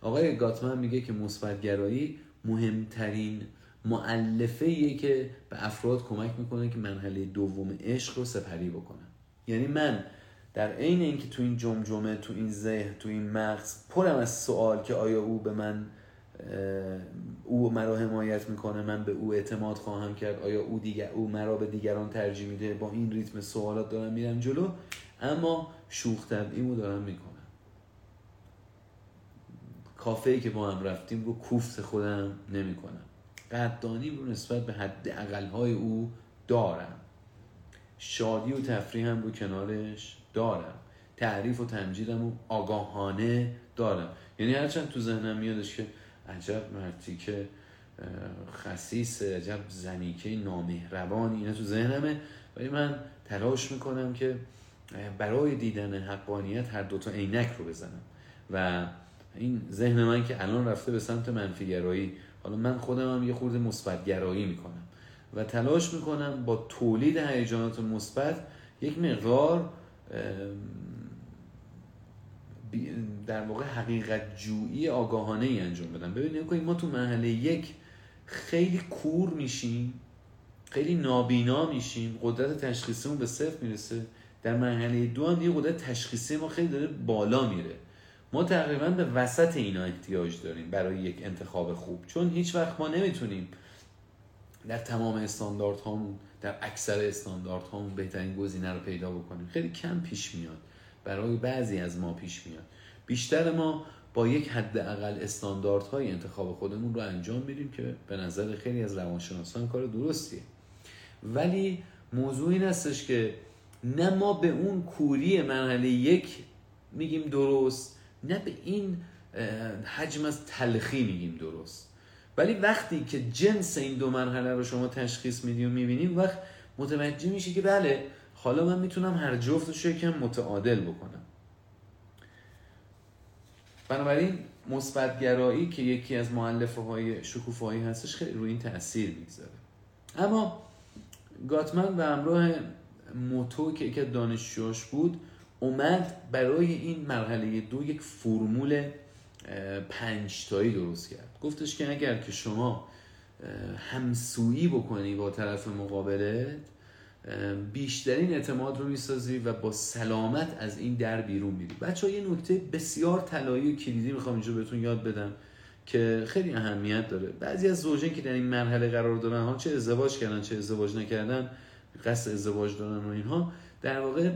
آقای گاتمن میگه که مثبتگرایی مهمترین معلفه که به افراد کمک می‌کنه که مرحله دوم عشق رو سپری بکنن. یعنی من در عین اینکه تو این جمجمه تو این ذهن تو این مغز پرم از سوال که آیا او به من او مرا حمایت می‌کنه من به او اعتماد خواهم کرد آیا او دیگر او مرا به دیگران ترجیح میده با این ریتم سوالات دارم میرم جلو. اما شوخ طبعیمو دارم می‌کنم. کافه که با هم رفتیم رو کوفت خودم نمی‌کنم. قدردانی رو نسبت به حد اقلهای او دارم. شادی و تفریحم رو کنارش دارم. تعریف و تمجیدم رو آگاهانه دارم. یعنی هرچند تو ذهنم میادش که عجب مرتی که خصیص عجب زنیکه نامهربانی اینا تو ذهنمه. ولی من تلاش می‌کنم که برای دیدن حقانیت هر دوتا عینک رو بزنم. و این ذهن من که الان رفته به سمت منفیگرایی حالا من خودم هم یه خورده مثبت گرایی می‌کنم. و تلاش می‌کنم با تولید هیجانات مثبت یک مقدار در واقع حقیقت جویی آگاهانه ای انجام بدم. ببینید ما تو مرحله یک خیلی کور میشیم خیلی نابینا میشیم قدرت تشخیصیمون به صفر می‌رسه. در مرحله دو هم یه قدرت تشخیصی ما خیلی داره بالا میره. ما تقریبا به وسط اینا احتیاج داریم برای یک انتخاب خوب. چون هیچ وقت ما نمی‌تونیم در تمام استاندارد هامون در اکثر استاندارد هامون بهترین گزینه رو پیدا بکنیم. خیلی کم پیش میاد. برای بعضی از ما پیش میاد. بیشتر ما با یک حد اقل های انتخاب خودمون رو انجام میدیم که به نظر خیلی از روانشناسان کار درستیه. ولی موضوع این هستش که نه ما به اون کوری مرحله یک میگیم درست نه به این حجم از تلخی میگیم درست. ولی وقتی که جنس این دو مرحله رو شما تشخیص میدی و می‌بینی وقت متوجه میشی که بله حالا من می‌تونم هر جفتش رو یکم متعادل بکنم. بنابراین مثبتگرایی که یکی از معلفه های شکوفایی هستش خیلی روی این تاثیر می‌گذاره. اما گاتمن به همراه موتو که یکی دانشجوش بود اومد برای این مرحله دو یک فرمول پنجتایی درست کرد. گفتش که اگر که شما همسویی بکنی با طرف مقابلت بیشترین اعتماد رو می‌سازی و با سلامت از این در بیرون میری. بچه ها یه نکته بسیار طلایی و کلیدی می‌خوام اینجا بهتون یاد بدم که خیلی اهمیت داره. بعضی از زوجین که در این مرحله قرار دارن ها چه ازدواج کردن چه ازدواج نکردن قصد ازدواج دارن و اینها در واقع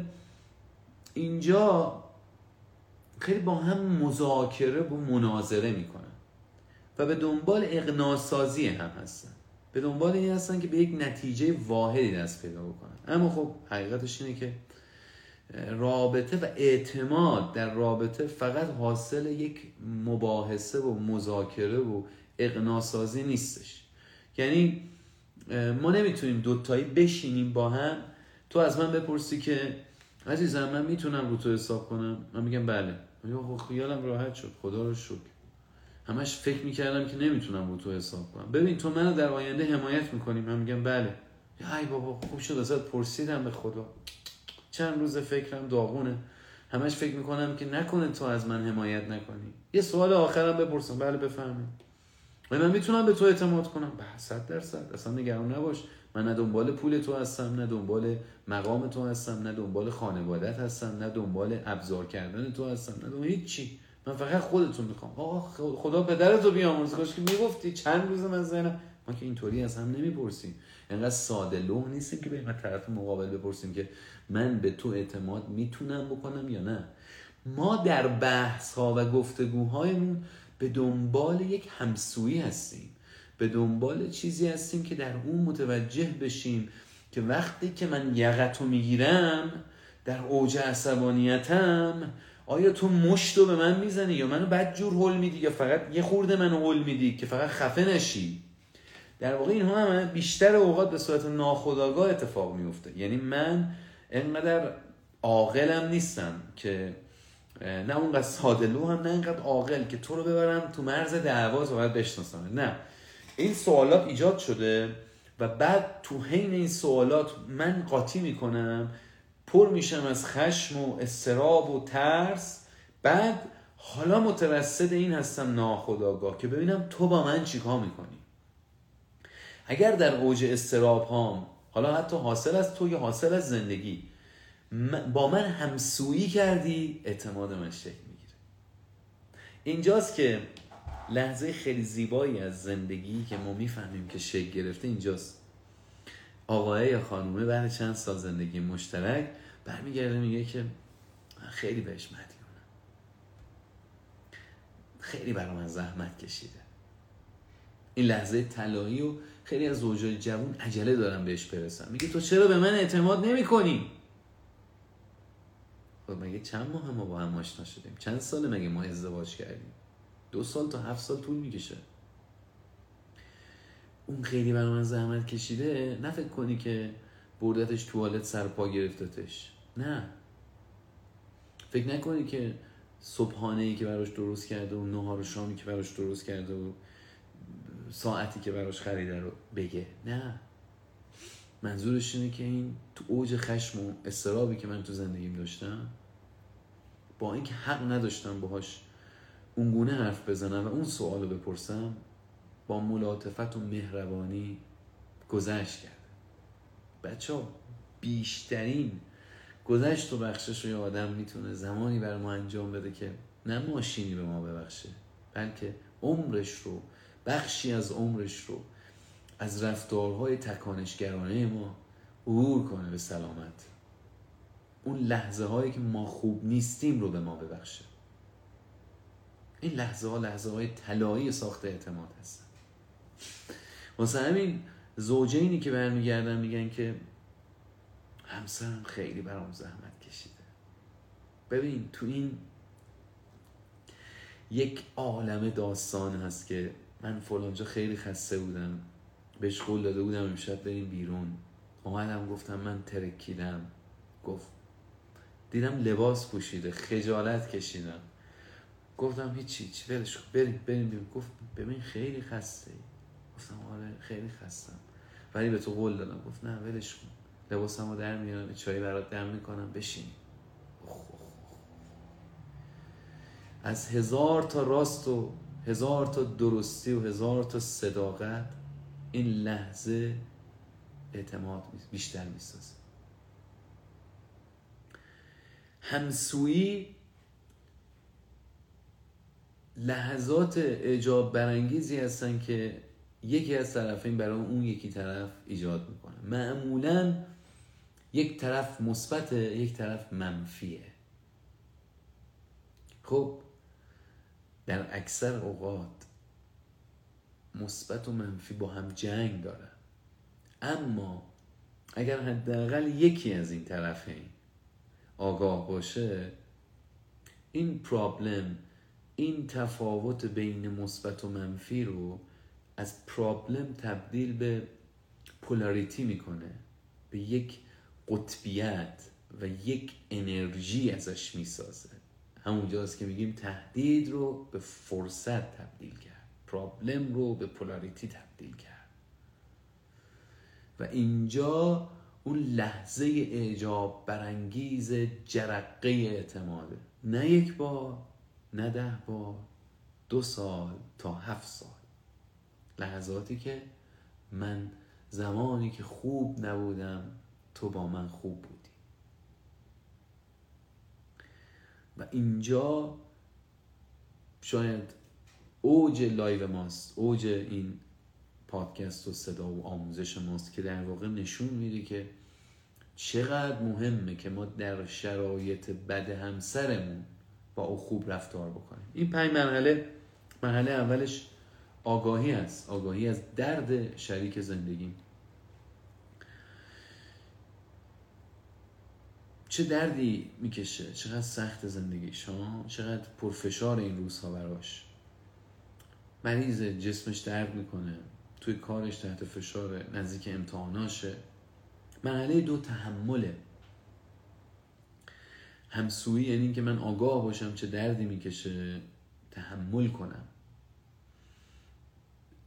اینجا خیلی با هم مذاکره و مناظره می‌کنن و به دنبال اقناسازی هم هستن. به دنبال این هستن که به یک نتیجه واحدی دست پیدا بکنن. اما خب حقیقتش اینه که رابطه و اعتماد در رابطه فقط حاصل یک مباحثه و مذاکره و اقناسازی نیستش. یعنی ما نمی‌تونیم دوتایی بشینیم با هم. تو از من بپرسی که عزیزم من می‌تونم رو تو حساب کنم؟ من میگم بله. خب خیالم راحت شد. خدا رو شکر. همش فکر می‌کردم که نمی‌تونم رو تو حساب کنم. ببین تو منو در آینده حمایت می‌کنی. من میگم بله. ای بابا خوب شد. ازت پرسیدم به خدا. چند روز فکرم داغونه. همش فکر می‌کنم که نکنه تو از من حمایت نکنی. یه سوال آخرم بپرسم. بله بفهمید من می‌تونم به تو اعتماد کنم. به صد درصد. اصلا نگران نباش. من نه دنبال پول تو هستم نه دنبال مقام تو هستم نه دنبال خانوادت هستم نه دنبال ابزار کردن تو هستم نه دنبال هیچی. من فقط خودتون می‌خوام. آقا خدا پدرتو بیامرزه. کاش که می‌گفتی چند روز من زنم ما که اینطوری از هم نمی‌پرسیم. انقدر ساده لوح نیستیم که به طرف مقابل بپرسیم که من به تو اعتماد می‌تونم بکنم یا نه. ما در بحث ها و گفتگوهایمون به دنبال یک همسویی هستیم. به دنبال چیزی هستیم که در اون متوجه بشیم که وقتی که من یقتو می‌گیرم در اوج عصبانیتم آیا تو مشت رو به من می‌زنی یا منو بد جور حل میدی یا فقط یه خورده منو حل میدی که فقط خفه نشی؟ در واقع اینها هم بیشتر اوقات به صورت ناخودآگاه اتفاق میفته یعنی من انقدر عاقلم نیستم که نه اونقدر سادلو هم نه اینقدر عاقل که تو رو ببرم تو مرز دعوا باید بشناسم. نه. این سوالات ایجاد شده و بعد تو حین این سوالات من قاطی می‌کنم پر میشم از خشم و استراب و ترس. بعد حالا متوسط این هستم ناخداگاه که ببینم تو با من چیکار می‌کنی؟ اگر در اوج استراب هام حالا حتی حاصل از تو یا حاصل از زندگی با من همسویی کردی اعتماد من شکل می‌گیره. اینجاست که لحظه خیلی زیبایی از زندگی که ما می‌فهمیم که شکل گرفته اینجاست. آقای یا خانومه بعد چند سال زندگی مشترک برمیگرده میگه که خیلی بهش مدیونم. خیلی برای من زحمت کشیده. این لحظه طلایی و خیلی از زوجای جوون عجله دارم بهش برسم. میگه تو چرا به من اعتماد نمی کنی خب مگه چند ماه ما با هم آشنا شدیم؟ چند سال مگه ما ازدواج کردیم؟ دو سال تا هفت سال طول می‌کشه. اون خیلی برای من زحمت کشیده نه فکر کنی که بردتش توالت سر پا گرفتتش. نه. فکر نکنی که صبحانه ای که براش درست کرده و نهار و شامی که براش درست کرده و ساعتی که براش خریده رو بگه. نه. منظورش اینه که این تو اوج خشم و استرابی که من تو زندگیم داشتم با اینکه حق نداشتم باهاش اونگونه حرف بزنم و اون سوال رو بپرسم با ملاطفت و مهربانی گذشت کرده. بچه بیشترین گذشت و بخشش رو آدم می‌تونه زمانی بر ما انجام بده که نه ماشینی به ما ببخشه بلکه عمرش رو بخشی از عمرش رو از رفتارهای تکانشگرانه ما عبور کنه به سلامت. اون لحظه هایی که ما خوب نیستیم رو به ما ببخشه. این لحظه ها لحظه های طلایی ساخت اعتماد هستن. واسه همین زوجینی که برمیگردن میگن که همسرم خیلی برام زحمت کشیده. ببین تو این یک عالم داستان هست که من فلانجا خیلی خسته بودم. بهش قول داده بودم امشب بریم بیرون. اومدم گفتم من ترکیدم. گفت دیدم لباس پوشیده خجالت کشیدم. گفتم هیچی چی؟ ولش بریم بریم بیرون. گفت ببین خیلی خسته. ای گفتم آره خیلی خستم. ولی به تو قول دادم. گفت نه ولش کن. لباسم رو در میارم چای برات دم می‌کنم بشین. از هزار تا راست و هزار تا درستی و هزار تا صداقت این لحظه اعتماد بیشتر می‌سازه. همسویی لحظات اعجاب برانگیزی هستن که یکی از طرفین برای اون یکی طرف ایجاد می‌کنه. معمولا یک طرف مثبت یک طرف منفیه. خب در اکثر اوقات مثبت و منفی با هم جنگ داره. اما اگر حداقل یکی از این طرفین آگاه باشه این پرابلم این تفاوت بین مثبت و منفی رو از پرابلم تبدیل به پولاریتی می‌کنه. به یک قطبیت و یک انرژی ازش می‌سازه. همونجاست که میگیم تهدید رو به فرصت تبدیل کرد. پرابلم رو به پولاریتی تبدیل کرد. و اینجا اون لحظه اعجاب برانگیز جرقه اعتماده. نه یک بار نه ده بار دو سال تا هفت سال. لحظاتی که من زمانی که خوب نبودم تو با من خوب بودی. و اینجا شاید اوج live ماست اوج این پادکست و صدا و آموزش ماست که در واقع نشون میده که چقدر مهمه که ما در شرایط بد همسرمون با او خوب رفتار بکنیم. این پنج مرحله مرحله اولش آگاهی است. آگاهی از درد شریک زندگی. چه دردی می‌کشه؟ چقدر سخت زندگی. شما چقدر پرفشار این روزها براش. مریض جسمش درد می‌کنه. توی کارش تحت فشار نزدیک امتحاناشه. مرحله دو تحمله. همسویی یعنی که من آگاه باشم چه دردی می‌کشه تحمل کنم.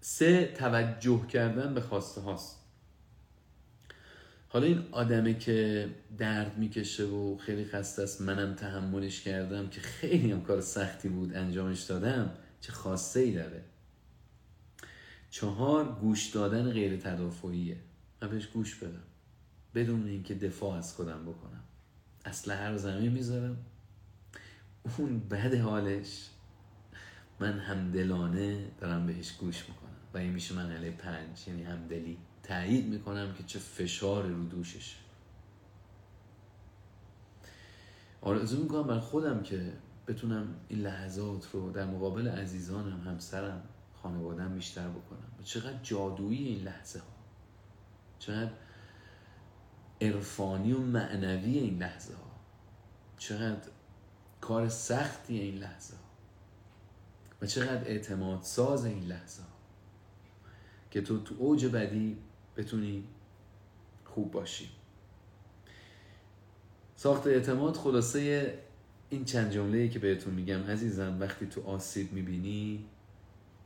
سه توجه کردن به خواسته هاست. حالا این آدمه که درد می‌کشه و خیلی خسته است منم تحملش کردم که خیلی هم کار سختی بود انجامش دادم چه خواسته ای داره؟ چهار گوش دادن غیر تدافعیه. من بهش گوش بدم. بدون اینکه دفاع از خودم بکنم. اسلحه رو زمین می‌ذارم. اون بد حالش من همدلانه دارم بهش گوش می‌کنم. و این میشه مرحله پنج یعنی همدلی. تایید می‌کنم که چه فشار رو دوشش. آرزو می‌کنم بر خودم که بتونم این لحظات رو در مقابل عزیزانم همسرم خانوادم بیشتر بکنم. چقدر جادویی این لحظه ها چقدر عرفانی و معنوی این لحظه ها. چقدر کار سختی این لحظه ها. و چقدر اعتماد ساز این لحظه ها. که تو تو اوج بدی بتونی خوب باشی. ساخت اعتماد خلاصه این چند جمله که بهتون میگم عزیزم وقتی تو آسیب می‌بینی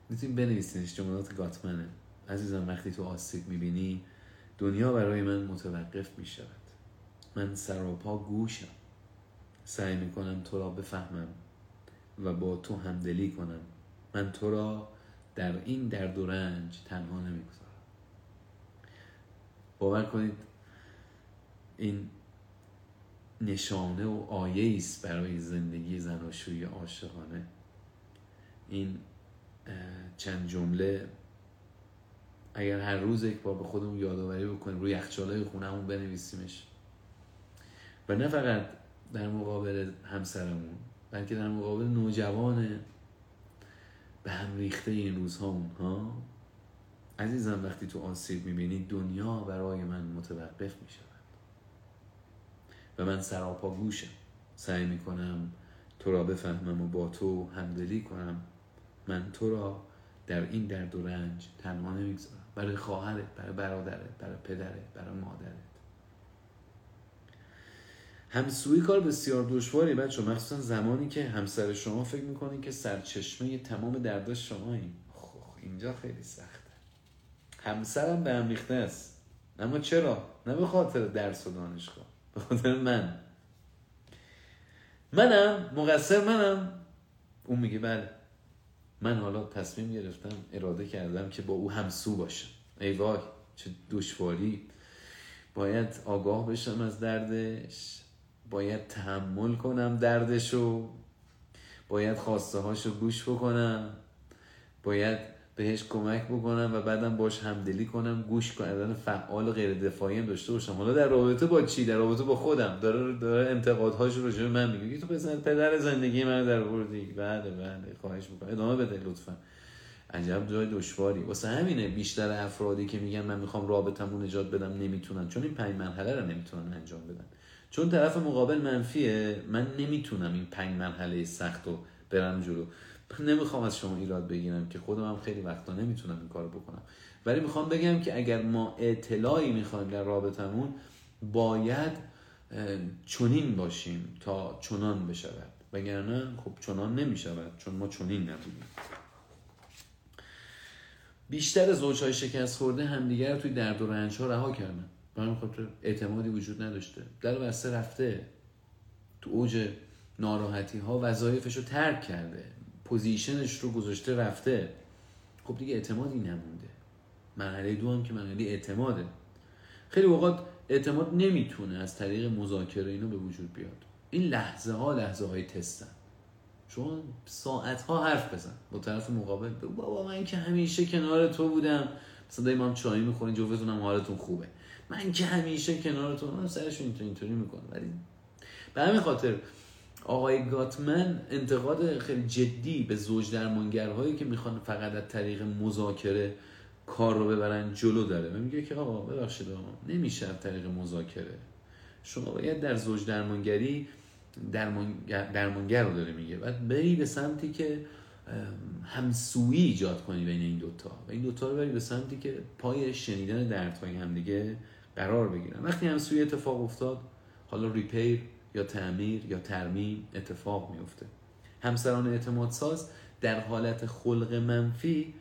می‌تونی بنویسینش جملات گاتمنه. عزیزم وقتی تو آسیب می‌بینی دنیا برای من متوقف می‌شود. من سراپا گوشم. سعی می‌کنم تو را بفهمم و با تو همدلی کنم. من تو را در این درد و رنج تنها نمی‌گذارم. باور کنید این نشانه و آیه است برای زندگی زناشویی عاشقانه. این چند جمله اگر هر روز یک بار به خودمون یادآوری بکنیم روی یخچالای خونهمون بنویسیمش. و نه فقط در مقابل همسرمون بلکه در مقابل نوجوان به هم ریخته این روزها اونها. عزیزم وقتی تو آسیب می‌بینی دنیا برای من متوقف می‌شود. و من سراپا گوشم سعی می‌کنم تو را بفهمم و با تو همدلی کنم. من تو را در این درد و رنج تنها نمی‌گذارم. برای خواهرت برای برادرت برای پدرت برای مادرت. همسویی کار بسیار دشواری بچه مخصوصا زمانی که همسر شما فکر می‌کنین که سرچشمه تمام درداش شما این خب اینجا خیلی سخته. همسرم به هم ریخته است. اما چرا؟ نه به خاطر درس و دانشگاه. به خاطر من. منم مقصر منم. اون میگه بله. من حالا تصمیم گرفتم اراده کردم که با او همسو باشم. ای وای چه دشواری. باید آگاه بشم از دردش باید تحمل کنم دردشو باید خواسته هاشو گوش بکنم باید بهش کمک بکنم و بعدم باش همدلی کنم گوش کردن فعال و غیر دفاعی هم داشته باشم. حالا در رابطه با چی؟ در رابطه با خودم. داره داره انتقادهاش رو راجع من میگه. تو پسر پدر زندگی من در بردی. بله بله خواهش می‌کنم. ادامه بده لطفا. عجب جای دشواری. واسه همینه بیشتر افرادی که میگن من می‌خوام رابطمو نجات بدم نمی‌تونن. چون این پنج مرحله رو نمی‌تونن انجام بدن. چون طرف مقابل منفیه من نمی‌تونم این پنج مرحله سخت رو برم جلو. نمی‌خوام از شما ایراد بگیرم که خودم هم خیلی وقتا نمی‌تونم این کارو بکنم. ولی می‌خوام بگم که اگر ما اطلاعی می‌خوایم در رابطمون باید چنین باشیم تا چنان بشود. وگرنه خب چنان نمی‌شود چون ما چنین نبودیم. بیشتر زوجهای شکست خورده همدیگر توی درد و رنج ها رها کردن. به همین خاطر اعتمادی وجود نداشته. در بسته رفته. تو اوج ناراحتی ها وظایفش رو ترک کرده. position ش رو گذاشته رفته. خب دیگه اعتمادی نمونده. مرحله دو هم که مرحله اعتماده. خیلی اوقات اعتماد نمی‌تونه از طریق مذاکره اینو به وجود بیاد. این لحظه ها لحظه های تستن. شما ساعت ها حرف بزن. با طرف مقابل. بابا من که همیشه کنار تو بودم. مثلا داریم هم چای می‌خورین جفتتون حالتون خوبه. من که همیشه کنارتون من سرشون اینطوری اینطوری می‌کنه. ولی به همین خاطر آقای گاتمن انتقاد خیلی جدی به زوج درمانگرهایی که می‌خوان فقط از طریق مذاکره کار رو ببرن جلو داره. میگه که آقا ببخشید آقا نمیشه از طریق مذاکره. شما باید در زوج درمانگری درمانگر, درمانگر رو داره میگه. بعد بری به سمتی که همسویی ایجاد کنی بین این دوتا. و این دوتا رو بری به سمتی که پای شنیدن دردهای هم دیگه قرار بگیرن. وقتی همسویی اتفاق افتاد حالا ریپیر یا تعمیر یا ترمیم اتفاق میفته همسران اعتماد ساز در حالت خلق منفی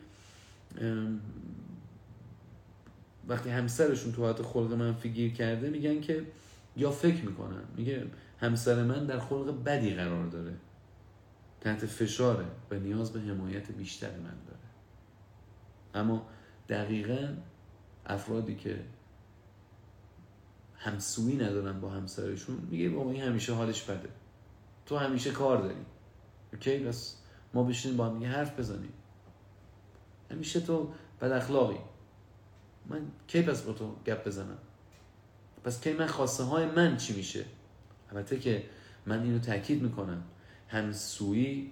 وقتی همسرشون تو حالت خلق منفی گیر کرده میگن که یا فکر می‌کنن. میگه همسر من در خلق بدی قرار داره. تحت فشاره و نیاز به حمایت بیشتر من داره. اما دقیقا افرادی که همسویی ندارن با همسرشون. میگه بابا این همیشه حالش بده. تو همیشه کار داری. اوکی؟ بس ما بشینیم با هم حرف بزنیم. همیشه تو بد اخلاقی. من کی پس با تو گپ بزنم؟ پس کی من خواسته های من چی میشه؟ البته که من اینو تاکید می‌کنم. همسویی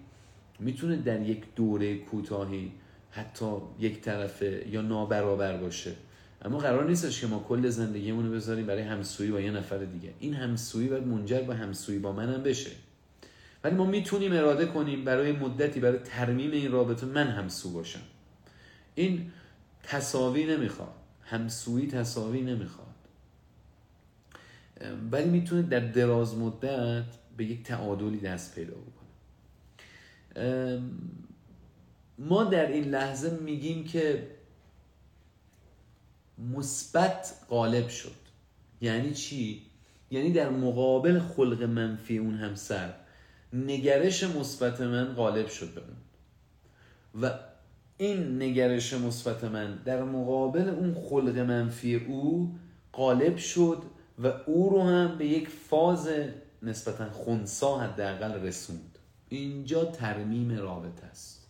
می‌تونه در یک دوره کوتاهی حتی یک طرفه یا نابرابر باشه. اما قرار نیستش که ما کل زندگیمون رو بذاریم برای همسویی با یه نفر دیگه. این همسویی باید منجر به همسویی با منم بشه. ولی ما می‌تونیم اراده کنیم برای مدتی برای ترمیم این رابطه من همسو باشم. این تصاوی نمی‌خواد. همسویی تصاوی نمی‌خواد. ولی می‌تونه در دراز مدت به یک تعادلی دست پیدا بکنه. ما در این لحظه میگیم که مثبت غالب شد. یعنی چی؟ یعنی در مقابل خلق منفی اون همسر نگرش مثبت من غالب شد به اون. و این نگرش مثبت من در مقابل اون خلق منفی او غالب شد و او رو هم به یک فاز نسبتا خونسا حداقل رسوند. اینجا ترمیم رابطه است.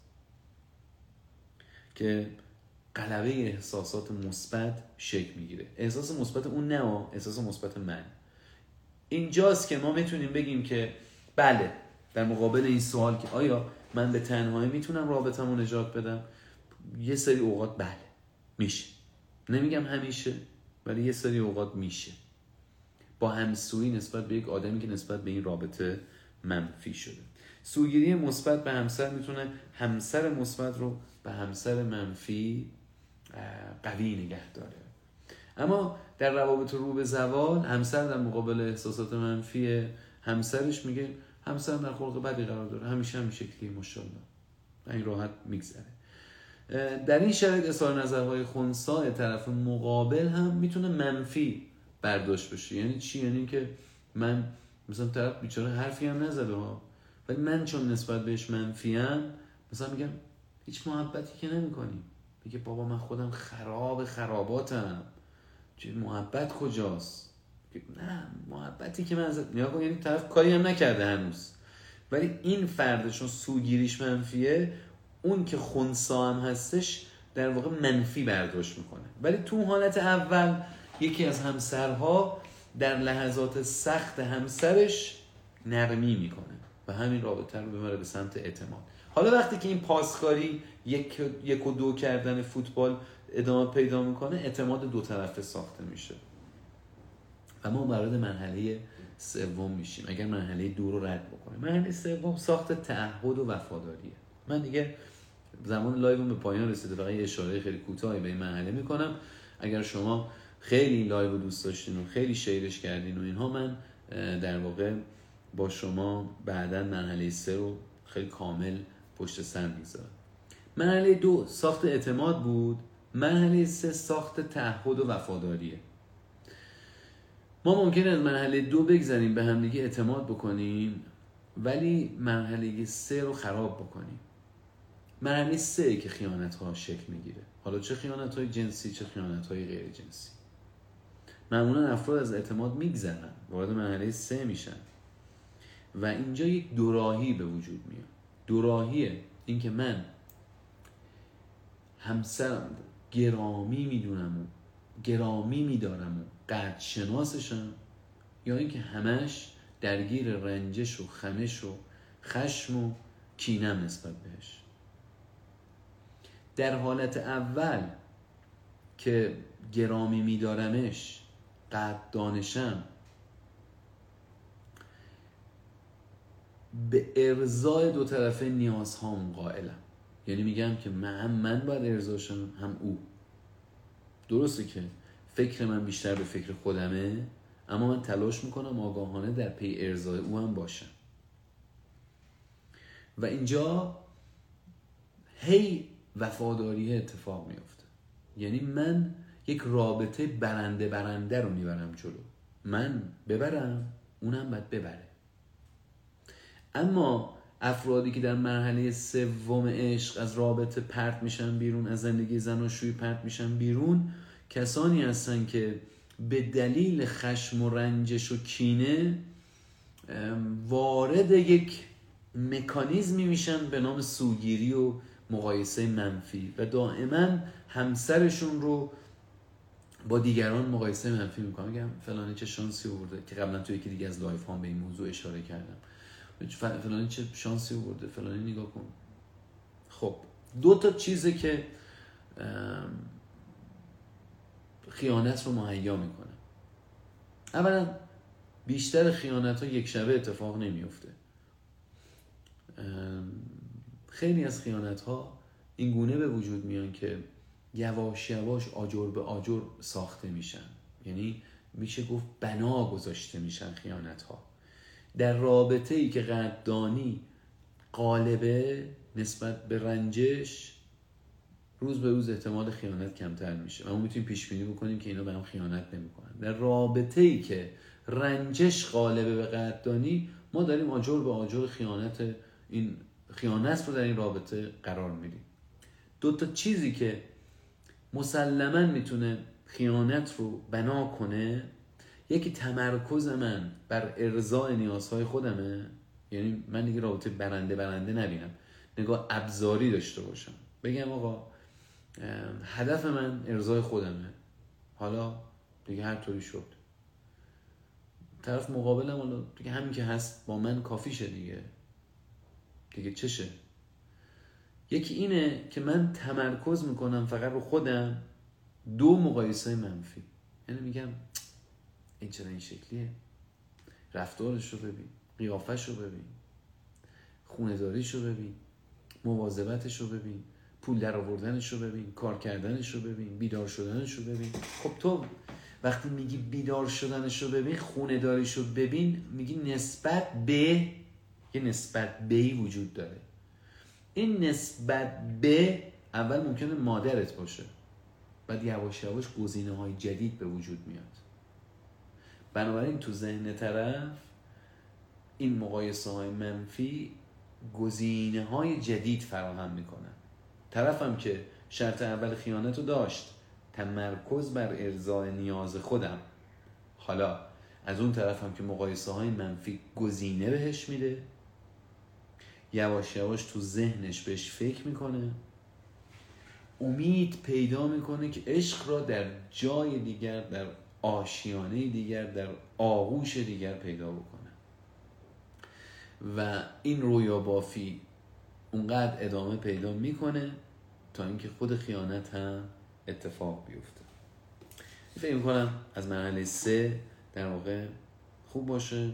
که قلبه احساسات مثبت شکل می‌گیره. احساس مثبت اون نه احساس مثبت من. اینجاست که ما می‌تونیم بگیم که بله در مقابل این سوال که آیا من به تنهایی می‌تونم رابطمو نجات بدم؟ یه سری اوقات بله میشه. نمیگم همیشه ولی یه سری اوقات میشه. با همسویی نسبت به یک آدمی که نسبت به این رابطه منفی شده. سوگیری مثبت به همسر می‌تونه همسر مثبت رو به همسر منفی قوی نگه داره. اما در روابط رو به زوال همسر در مقابل احساسات منفی همسرش میگه همسر در خلق بدی قرار داره. همیشه همین شکلی ماشاءالله. این راحت میگذره. در این شرایط اظهار نظرهای خونسا طرف مقابل هم می‌تونه منفی برداشت بشه. یعنی چی؟ یعنی که من مثلا طرف بیچاره حرفی هم نزده ها ولی من چون نسبت بهش منفیم مثلا میگم هیچ محبتی که نمی‌کنی. میگه بابا من خودم خراب خراباتم. چه محبت کجاست؟ نه محبتی که من ازت نیا یعنی طرف کاری هم نکرده هنوز. ولی این فردشون سوگیریش منفیه اون که خونسا هم هستش در واقع منفی برداشت می‌کنه. ولی تو حالت اول یکی از همسرها در لحظات سخت همسرش نرمی می‌کنه و همین رابطه رو ببره به سمت اعتماد. حالا وقتی که این پاسکاری یک, یک و دو کردن فوتبال ادامه پیدا می‌کنه اعتماد دو طرفه ساخته میشه. و ما وارد مرحله سوم میشیم. اگر مرحله دو رو رد بکنیم. مرحله سوم ساخت تعهد و وفاداریه. من دیگه زمان live به پایان رسیده. فقط اشاره خیلی کوتاهی به این مرحله می‌کنم. اگر شما خیلی live دوست داشتین و خیلی شیرش کردین و اینها من در واقع با شما بعدا مرحله سه رو خیلی کامل پشت سر می‌ذارم. مرحله دو ساخت اعتماد بود. مرحله سه ساخت تعهد و وفاداریه. ما ممکنه از مرحله دو بگذاریم به همدیگه اعتماد بکنیم ولی مرحله سه رو خراب بکنیم. مرحله سه که خیانت ها شکل می‌گیره. حالا چه خیانت های جنسی چه خیانت های غیر جنسی. معمولا افراد از اعتماد میگذرن وارد مرحله سه میشن. و اینجا یک دوراهی به وجود میاد. دوراهیه اینکه من همسرم گرامی می‌دونم و گرامی میدارم و قد شناسشم یا اینکه همش درگیر رنجش و خمش و خشم و کینم نسبت بهش. در حالت اول که گرامی میدارمش قد دانشم به ارزای دو طرفه نیازهام قائلم. یعنی میگم که من هم من باید ارزاشم هم او. درسته که فکر من بیشتر به فکر خودمه اما من تلاش می‌کنم آگاهانه در پی ارزای او هم باشم. و اینجا هی وفاداری اتفاق میفته یعنی من یک رابطه برنده برنده رو می‌برم جلو. من ببرم اونم باید ببره. اما افرادی که در مرحله سوم عشق از رابطه پرت میشن بیرون از زندگی زن و شوی پرت میشن بیرون کسانی هستن که به دلیل خشم و رنجش و کینه وارد یک مکانیزمی میشن به نام سوگیری و مقایسه منفی و دائما همسرشون رو با دیگران مقایسه منفی می‌کنم میگم فلانی چه شانسی برده که قبلا توی یکی دیگه از live ها به این موضوع اشاره کردم. فلانی چه شانسی برده فلانی نگاه کن. خب دو تا چیزی که خیانت رو مهیا می‌کنه. اولا بیشتر خیانت ها یک شبه اتفاق نمیفته خیلی از خیانت ها این گونه به وجود میان که یواش یواش آجر به آجر ساخته میشن. یعنی میشه گفت بنا گذاشته میشن خیانت ها در رابطه ای که قدردانی قالبه نسبت به رنجش روز به روز احتمال خیانت کمتر میشه و ما می‌تونیم پیش بینی بکنیم که اینا به هم خیانت نمی‌کنن. در رابطه ای که رنجش غالبه به قدردانی ما داریم آجر به آجر خیانت این خیانت رو در این رابطه قرار میدیم. دو تا چیزی که مسلما می‌تونه خیانت رو بنا کنه یکی تمرکز من بر ارضاء نیازهای خودمه. یعنی من دیگه رابطه برنده برنده نبینم. نگاه ابزاری داشته باشم. بگم آقا هدف من ارزای خودمه. حالا دیگه هر طوری شد. طرف مقابلم حالا دیگه همین که هست با من کافیشه دیگه. دیگه چشه. یکی اینه که من تمرکز می‌کنم فقط رو خودم. دو مقایسه منفی. یعنی میگم این چرا این شکلیه. رفتارش رو ببین قیافش رو ببین خونه داریش رو ببین مواظبتش رو ببین پول در آوردنش رو ببین کار کردنش رو ببین بیدار شدنش رو ببین. خب تو وقتی میگی بیدار شدنش رو ببین خونه داریش رو ببین میگی نسبت به یه نسبت بهی وجود داره. این نسبت به اول ممکنه مادرت باشه. بعد یواش یواش گزینه های جدید به وجود میاد. بنابراین تو ذهن طرف این مقایسه های منفی گزینه های جدید فراهم می‌کنن طرفم که شرط اول خیانت رو داشت تمرکز بر ارزای نیاز خودم. حالا از اون طرفم که مقایسه های منفی گزینه بهش میده یواش یواش تو ذهنش بهش فکر می‌کنه. امید پیدا می‌کنه که عشق را در جای دیگر در آشیانه دیگر در آغوش دیگر پیدا بکنه. و این رویا بافی اونقدر ادامه پیدا می‌کنه تا اینکه خود خیانت هم اتفاق بیفته. فکر می‌کنم از مرحله سه در واقع خوب باشه.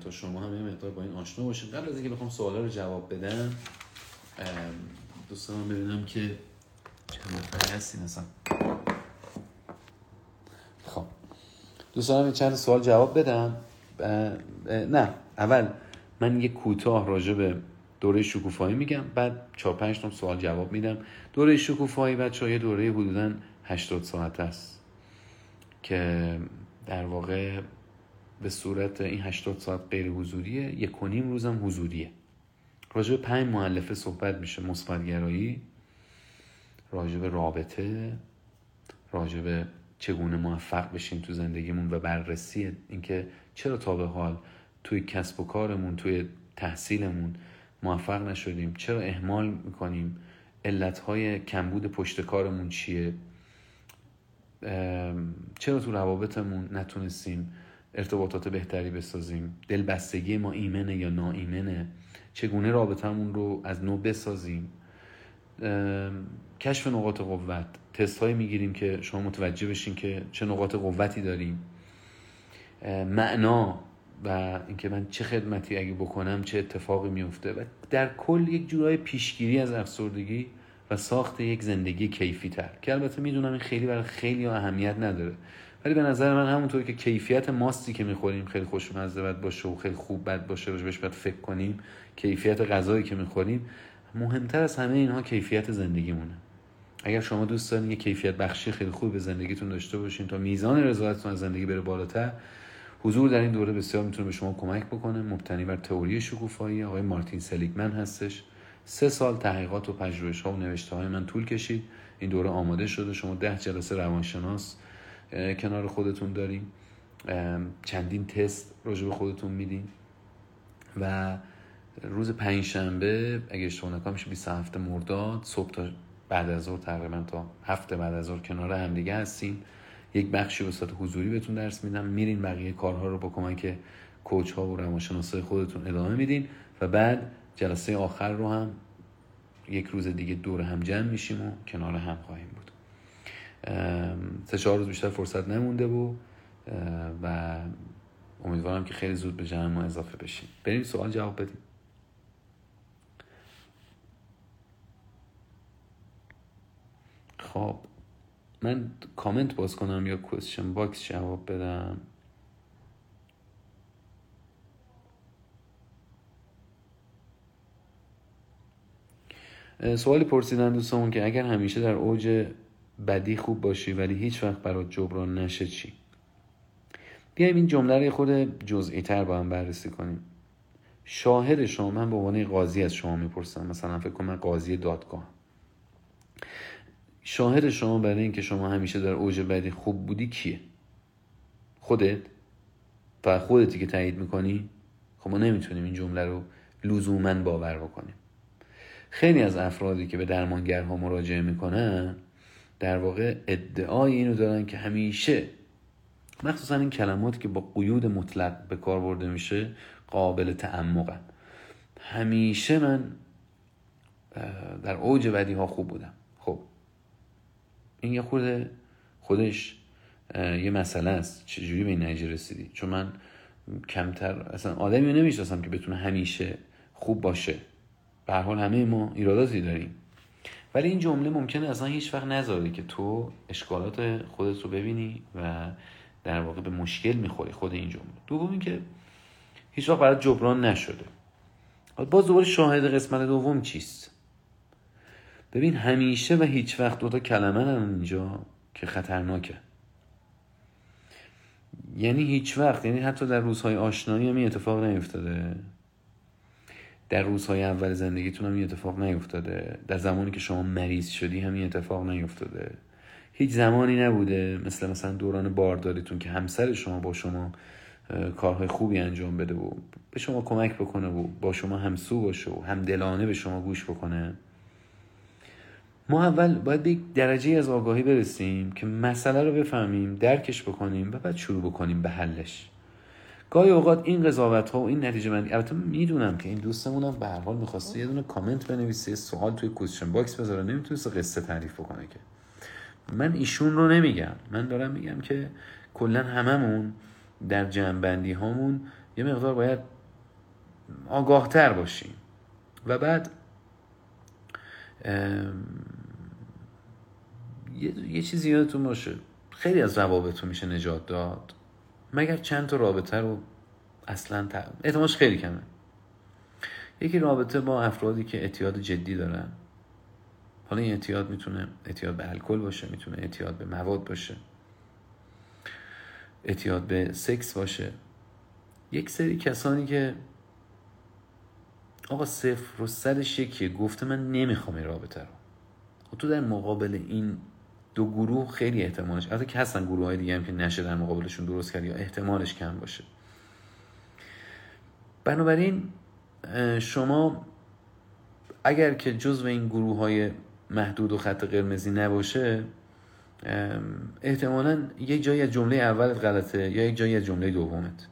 تا شما هم یه مقدار با این آشنا باشید قبل از اینکه بخوام سوالا رو جواب بدم دوستان ببینم که چند نفری هستین اصلا خب دوستان چند سوال جواب بدم نه اول من یه کوتاه راجع به دوره شکوفایی میگم بعد 4 5 تا سوال جواب میدم. دوره شکوفایی بچه یه دوره حدودا 80 ساعت است که در واقع به صورت این 80 ساعت غیر حضوریه یک و نیم روزم حضوریه. راجع به پنج معلفه صحبت میشه مثبتگرایی راجع به رابطه راجع به چگونه موفق بشیم تو زندگیمون و بررسی اینکه چرا تا به حال توی کسب و کارمون توی تحصیلمون موفق نشدیم؟ چرا اهمال می‌کنیم؟ علتهای کمبود پشت کارمون چیه؟ چرا تو روابطمون نتونستیم ارتباطات بهتری بسازیم؟ دلبستگی ما ایمنه یا ناایمنه؟ چگونه رابطمون رو از نو بسازیم؟ کشف نقاط قوت. تست هایی می‌گیریم که شما متوجه بشین که چه نقاط قوتی داریم. معنا و اینکه من چه خدمتی اگه بکنم چه اتفاقی میفته و در کل یک جورای پیشگیری از افسردگی و ساخت یک زندگی کیفی تر که البته می‌دونم این خیلی برای خیلی اهمیت نداره. ولی به نظر من همونطور که کیفیت ماستی که می‌خوریم خیلی خوشمزه بد باشه و خیلی خوب بد باشه بهش باید فکر کنیم کیفیت غذایی که می‌خوریم مهمتر از همه اینها کیفیت زندگیمونه. اگر شما دوست دارین یه کیفیت بخشی خیلی خوب به زندگیتون داشته باشین تا میزان رضایتتون از زندگی بره بالاتر حضور در این دوره بسیار می‌تونه به شما کمک بکنه. مبتنی بر تئوری شکوفایی آقای مارتین سلیگمن هستش. سه سال تحقیقات و پژوهش ها و نوشته های من طول کشید. این دوره آماده شده. شما ده جلسه روانشناس کنار خودتون داریم چندین تست راجع به خودتون میدین. و روز پنج شنبه اگه اشتباه نکنم میشه 27 مرداد صبح تا بعد از ظهر تقریبا تا هفته بعد از ظهر کنار هم دیگه هستیم. یک بخشی به صورت حضوری بهتون درس میدم. میرین بقیه کارها رو با کمک کوچ ها و روانشناسای خودتون ادامه میدین و بعد جلسه آخر رو هم یک روز دیگه دور هم جمع میشیم و کنار هم خواهیم بود. سه چهار روز بیشتر فرصت نمونده و و امیدوارم که خیلی زود به جمع ما اضافه بشیم بریم سوال جواب بدیم. خب من کامنت باز کنم یا question box جواب بدم؟ سوالی پرسیدن دوستمون که اگر همیشه در اوج بدی خوب باشی ولی هیچ وقت برات جبران نشه چی؟ بیایم این جمله رو خود جزئی تر با هم بررسی کنیم. شاهد شما من به عنوان قاضی از شما می‌پرسم. مثلا فکر کنم قاضی دادگاه شاهد شما برای اینکه شما همیشه در اوج بدی خوب بودی کیه؟ خودت؟ و خودتی که تایید می‌کنی؟ خب ما نمی‌تونیم این جمله رو لزوما باور بکنیم. خیلی از افرادی که به درمانگرها مراجعه می‌کنن در واقع ادعای اینو دارن که همیشه مخصوصا این کلماتی که با قیود مطلق به کار برده میشه قابل تعمقن. همیشه من در اوج بدی ها خوب بودم. این یه خود خودش یه مسئله است. چجوری به این نتیجه رسیدی؟ چون من کمتر اصلا آدمی نمی‌شناسم که بتونه همیشه خوب باشه. به حال همه ما ایراداتی داریم. ولی این جمله ممکنه اصلا هیچ وقت نذاره که تو اشکالات خودت رو ببینی و در واقع به مشکل می‌خوری خود این جمله. دوم اینکه هیچ وقت برای جبران نشده. باز دوباره شاهد قسمت دوم چیست؟ ببین همیشه و هیچ وقت دوتا کلمه هم اینجا که خطرناکه. یعنی هیچ وقت یعنی حتی در روزهای آشنایی هم این اتفاق نیفتاده. در روزهای اول زندگیتون هم این اتفاق نیفتاده. در زمانی که شما مریض شدی هم این اتفاق نیفتاده. هیچ زمانی نبوده مثل مثلا دوران بارداریتون که همسر شما با شما کارهای خوبی انجام بده و به شما کمک بکنه و با شما همسو باشه و همدلانه به شما گوش بکنه. ما اول باید به یک درجه از آگاهی برسیم که مسئله رو بفهمیم درکش بکنیم و بعد شروع بکنیم به حلش. گاهی اوقات این قضاوت ها و این نتیجه بندی البته می‌دونم که این دوستمون هم به هر حال می‌خواسته یه دونه کامنت بنویسه سوال توی question box بذاره نمی‌تونست قصه تعریف بکنه که. من ایشون رو نمیگم. من دارم میگم که کلا هممون در جمع‌بندی هامون یه مقدار باید آگاه تر باشیم. و بعد یه, یه چیزی یادتون باشه. خیلی از روابط رو میشه نجات داد. مگر چند تا رابطه رو اصلا اعتمادش خیلی کمه. یکی رابطه با افرادی که اعتیاد جدی دارن. حالا این اعتیاد می‌تونه اعتیاد به الکل باشه می‌تونه اعتیاد به مواد باشه. اعتیاد به سکس باشه. یک سری کسانی که آقا صفر و صدش یکیه گفته من نمی‌خوام این رابطه رو. خب تو در مقابل این دو گروه خیلی احتمالش البته که هستن گروه های دیگه هم که نشه در مقابلشون درست کرد یا احتمالش کم باشه. بنابراین شما اگر که جزو این گروه های محدود و خط قرمزی نباشه احتمالا یک جایی از جمله اولت غلطه یا یک جایی از جمله دومت.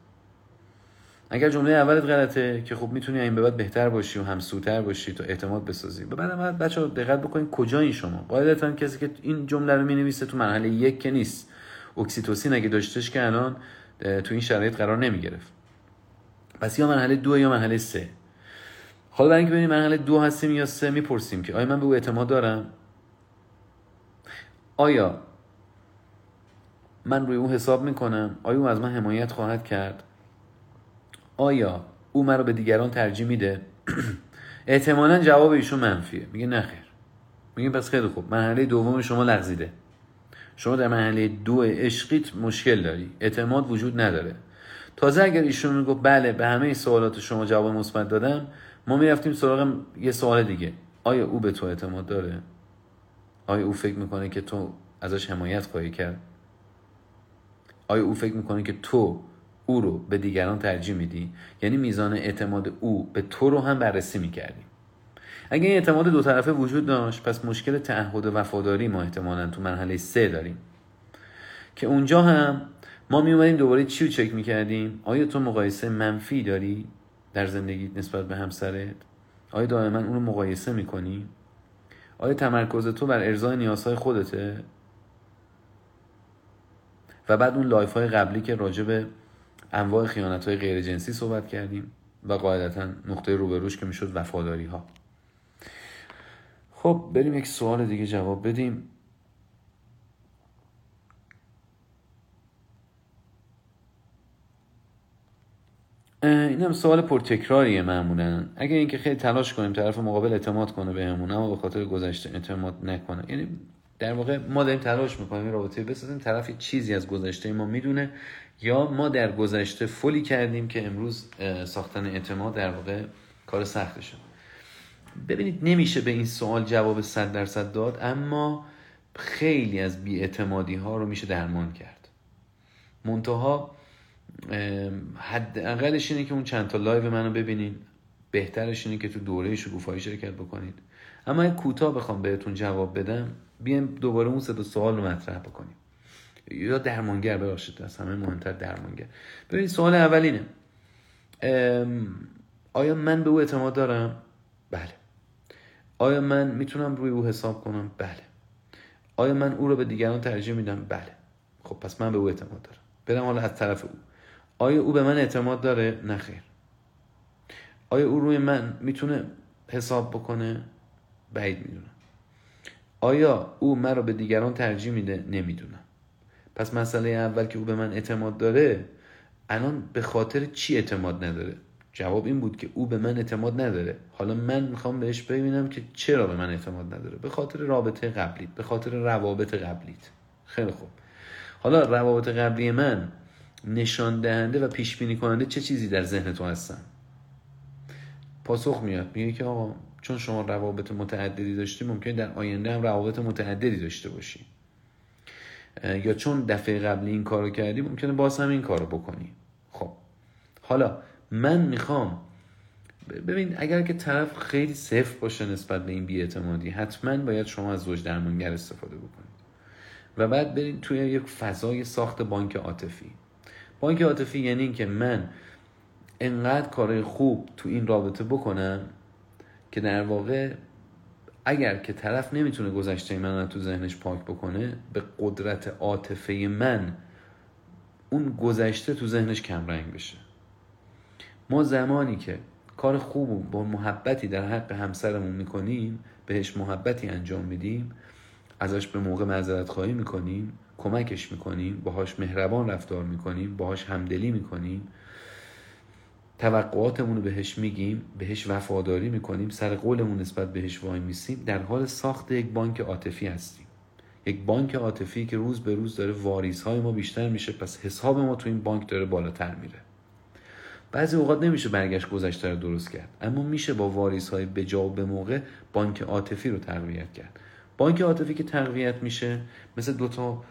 اگر جمله اولت غلطه که خب می‌تونی این به بعد بهتر باشی و همسوتر باشی تو اعتماد بسازی. به بعد بچه دقت بکنید کجا این شما. قاعدتا کسی که این جمله رو می‌نویسه تو مرحله یک که نیست. اکسیتوسین اگه داشتش که الان تو این شرایط قرار نمی‌گرفت. پس یا مرحله دو یا مرحله سه. حالا برای اینکه ببینیم مرحله دو هستیم یا سه می‌پرسیم که آیا من به او اعتماد دارم؟ آیا من روی او حساب می‌کنم؟ آیا او از من حمایت خواهد کرد؟ آیا او مرا به دیگران ترجیح میده؟ [CLEARS THROAT] احتمالا جواب ایشون منفیه. میگه نخیر میگه پس خیلی خوب. مرحله دوم شما لغزیده. شما در مرحله دو عشقیت مشکل داری. اعتماد وجود نداره. تازه اگر ایشون میگه بله به همه سوالات شما جواب مثبت دادم ما می‌رفتیم سراغ یه سوال دیگه. آیا او به تو اعتماد داره؟ آیا او فکر می‌کنه که تو ازش حمایت خواهی کرد؟ آیا او فکر می‌کنه که تو او رو به دیگران ترجیح میدی؟ یعنی میزان اعتماد او به تو رو هم بررسی می‌کردیم اگه این اعتماد دو طرفه وجود داشت پس مشکل تعهد و وفاداری ما احتمالا تو مرحله سه داریم. که اونجا هم ما می اومدیم دوباره چی رو چک می‌کردیم؟ آیا تو مقایسه منفی داری در زندگی نسبت به همسرت؟ آیا دائما اون رو مقایسه می‌کنی؟ آیا تمرکز تو بر ارضای نیازهای خودته؟ و بعد اون live های قبلی که راجع به انواع خیانت های غیر جنسی صحبت کردیم و قاعدتا نقطه روبروش که می‌شد وفاداری ها خب بریم یک سوال دیگه جواب بدیم. این هم سوال پرتکراریه معمولا. اگر اینکه خیلی تلاش کنیم طرف مقابل اعتماد کنه بهمون اما به خاطر گذشته اعتماد نکنه. یعنی در واقع ما داریم تلاش می‌کنیم رابطه بسازیم. طرف چیزی از گذشته ما می‌دونه یا ما در گذشته فلی کردیم که امروز ساختن اعتماد در واقع کار سختشه ببینید نمیشه به این سوال جواب صد درصد داد اما خیلی از بیاعتمادی ها رو میشه درمان کرد. منتها حداقلش اینه که اون چند تا لایو منو ببینین. بهترش اینه که تو دوره شکوفایی شرکت بکنید اما کوتاه بخوام بهتون جواب بدم. بیایم دوباره اون سه سوال رو مطرح بکنیم. یا درمانگر ببخشید از همه مهمتر درمانگر. ببینید سوال اولینه. آیا من به او اعتماد دارم؟ بله. آیا من می‌تونم روی او حساب کنم؟ بله. آیا من او رو به دیگران ترجیح میدم؟ بله. خب پس من به او اعتماد دارم. برم حالا از طرف او. آیا او به من اعتماد داره؟ نه آیا او روی من می‌تونه حساب بکنه؟ بعید می‌دونم. آیا او مرا به دیگران ترجیح میده؟ نمی‌دونم. پس مسئله اول که او به من اعتماد داره الان به خاطر چی اعتماد نداره؟ جواب این بود که او به من اعتماد نداره. حالا من می‌خوام بهش ببینم که چرا به من اعتماد نداره. به خاطر رابطه قبلیت به خاطر روابط قبلیت. خیلی خوب. حالا روابط قبلی من نشان دهنده و پیش بینی کننده چه چیزی در ذهن تو هستن؟ پاسخ میاد. میگه که آقا چون شما روابط متعددی داشتی ممکن در آینده هم روابط متعددی داشته باشی. یا چون دفعه قبلی این کارو کردی ممکنه باز هم این کارو بکنی. خب. حالا من می‌خوام ببین اگر که طرف خیلی صفر باشه نسبت به این بیاعتمادی حتما باید شما از زوج درمانگر استفاده بکنید. و بعد برید توی یک فضای ساخت بانک عاطفی. بانک عاطفی یعنی اینکه من انقدر کارهای خوب تو این رابطه بکنم که در واقع اگر که طرف نمی‌تونه گذشته من رو تو ذهنش پاک بکنه به قدرت عاطفه من اون گذشته تو ذهنش کمرنگ بشه. ما زمانی که کار خوب با محبتی در حق همسرمون می‌کنیم بهش محبتی انجام میدیم ازش به موقع معذرت خواهی می‌کنیم کمکش می‌کنیم باهاش مهربان رفتار می‌کنیم باهاش همدلی می‌کنیم توقعاتمون رو بهش میگیم بهش وفاداری می‌کنیم سر قولمون نسبت بهش وای میسیم در حال ساخت یک بانک عاطفی هستیم. یک بانک عاطفی که روز به روز داره واریس های ما بیشتر میشه پس حساب ما تو این بانک داره بالاتر میره. بعضی اوقات نمیشه برگشت گذشته رو درست کرد اما میشه با واریس های بجا و به موقع بانک عاطفی رو تقویت کرد. بانک عاطفی که تقویت میشه مثل دوتا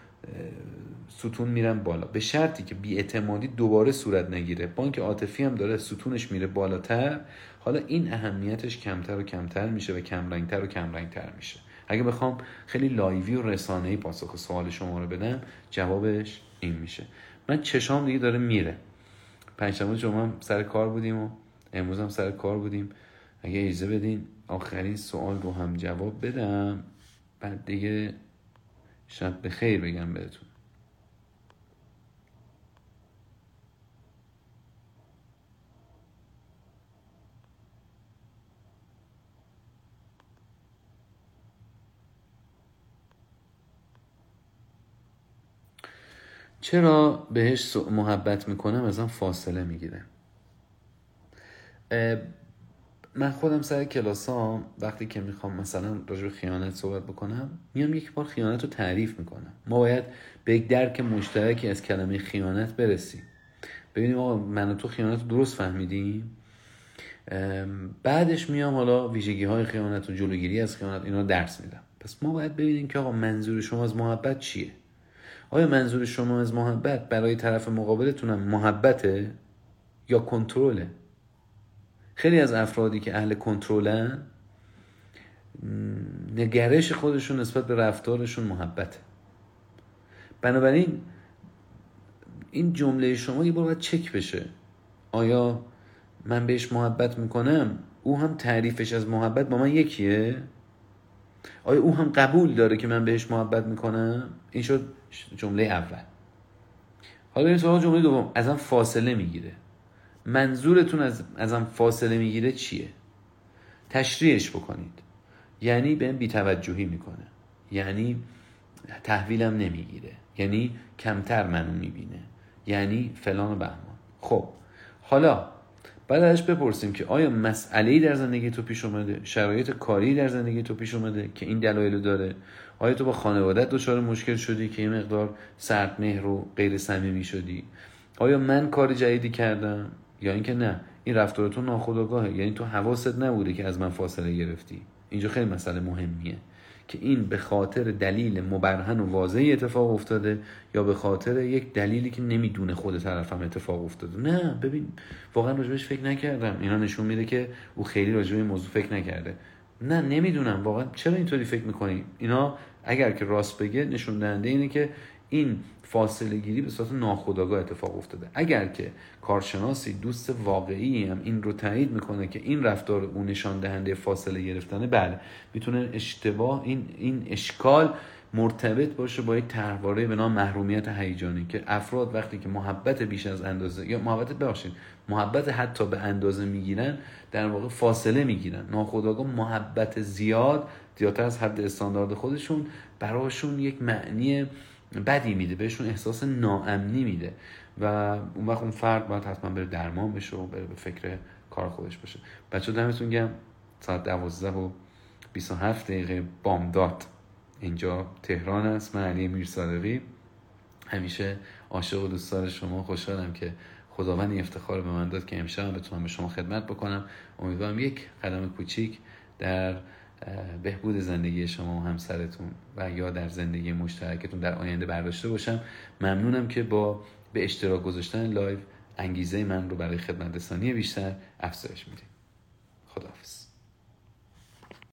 ستون میرن بالا. به شرطی که بیاعتمادی دوباره صورت نگیره. بانک عاطفی هم داره ستونش میره بالاتر حالا این اهمیتش کمتر و کمتر میشه و کمرنگتر و کمرنگتر میشه. اگه بخوام خیلی لایوی و رسانه‌ای پاسخ سوال شما رو بدم جوابش این میشه. من چشام دیگه داره میره. پنجشنبه جمعه هم سر کار بودیم و امروز هم سر کار بودیم. اگه اجازه بدین آخرین سوال رو هم جواب بدم. بعد دیگه شب به خیر بگم بهتون. چرا بهش محبت می‌کنم؟ ازم فاصله می‌گیره. من خودم سر کلاسام وقتی که می‌خوام مثلا راجع خیانت صحبت بکنم میام یک بار خیانت رو تعریف می‌کنم. ما باید به یک درک مشترکی از کلمه خیانت برسیم. ببینیم آقا من و تو خیانت رو درست فهمیدیم؟ بعدش میام حالا ویژگی های خیانت و جلوگیری از خیانت اینا درس میدم. پس ما باید ببینیم که آقا منظور شما از محبت چیه؟ آیا منظور شما از محبت برای طرف مقابلتونم محبته یا کنترله؟ خیلی از افرادی که اهل کنترلن نگرش خودشون نسبت به رفتارشون محبته. بنابراین این جمله شما یه بار باید چک بشه. آیا من بهش محبت می‌کنم؟ او هم تعریفش از محبت با من یکیه؟ آیا او هم قبول داره که من بهش محبت می‌کنم؟ این شد جمله اول. حالا این سوال جمله دوم. ازم فاصله می‌گیره. منظورتون از ازم فاصله می‌گیره چیه؟ تشریحش بکنید. یعنی به بیتوجهی می‌کنه. یعنی تحویلم نمی‌گیره. یعنی کمتر منو می‌بینه. یعنی فلان و بهمان. خب حالا بعد ازش بپرسیم که آیا مسئله در زندگی تو پیش اومده؟ شرایط کاری در زندگی تو پیش اومده که این دلایل داره؟ آیا تو با خانوادت دچار مشکل شدی که یه مقدار سرد مهر و غیر صمیمی شدی؟ آیا من کار جدیدی کردم؟ یا اینکه نه این رفتار تو ناخودآگاهه. یعنی تو حواست نبوده که از من فاصله گرفتی. اینجا خیلی مسئله مهمیه. که این به خاطر دلیل مبرهن و واضحی اتفاق افتاده یا به خاطر یک دلیلی که نمی‌دونه خود طرفم اتفاق افتاده. نه ببین واقعا راجبش فکر نکردم. اینا نشون میده که او خیلی راجب این موضوع فکر نکرده. نه نمی‌دونم. واقعا چرا اینطوری فکر می‌کنی؟ اینا اگر که راست بگه نشون دهنده اینه که این فاصله گیری به صورت ناخودآگاه اتفاق افتاده. اگر که کارشناسی دوست واقعی هم این رو تایید می‌کنه که این رفتار او نشان دهنده فاصله گرفتنه بله می‌تونه اشتباه این این اشکال مرتبط باشه با یک طرحواره به نام محرومیت هیجانی که افراد وقتی که محبت بیش از اندازه یا محبت ببخشید محبت حتی به اندازه می‌گیرن در واقع فاصله می‌گیرن. ناخودآگاه محبت زیاد زیادتر از حد استاندارد خودشون براشون یک معنی بدی میده بهشون احساس ناامنی میده و اون وقت اون فرد باید حتما بره درمان بشه و بره به فکر کار خودش باشه. بچه دمتون گم ساعت دوازده و 27 دقیقه بامداد. اینجا تهران است. من علی میر صادقی. همیشه عاشق و دوستدار شما. خوشحالم که خداوند این افتخار به من داد که امشب بتونم به شما خدمت بکنم. امیدوارم یک قدم کوچیک در بهبود زندگی شما و همسرتون و یا در زندگی مشترکتون در آینده برداشته باشم. ممنونم که با به اشتراک گذاشتن لایو انگیزه من رو برای خدمت رسانی بیشتر افزایش می‌دید خداحافظ.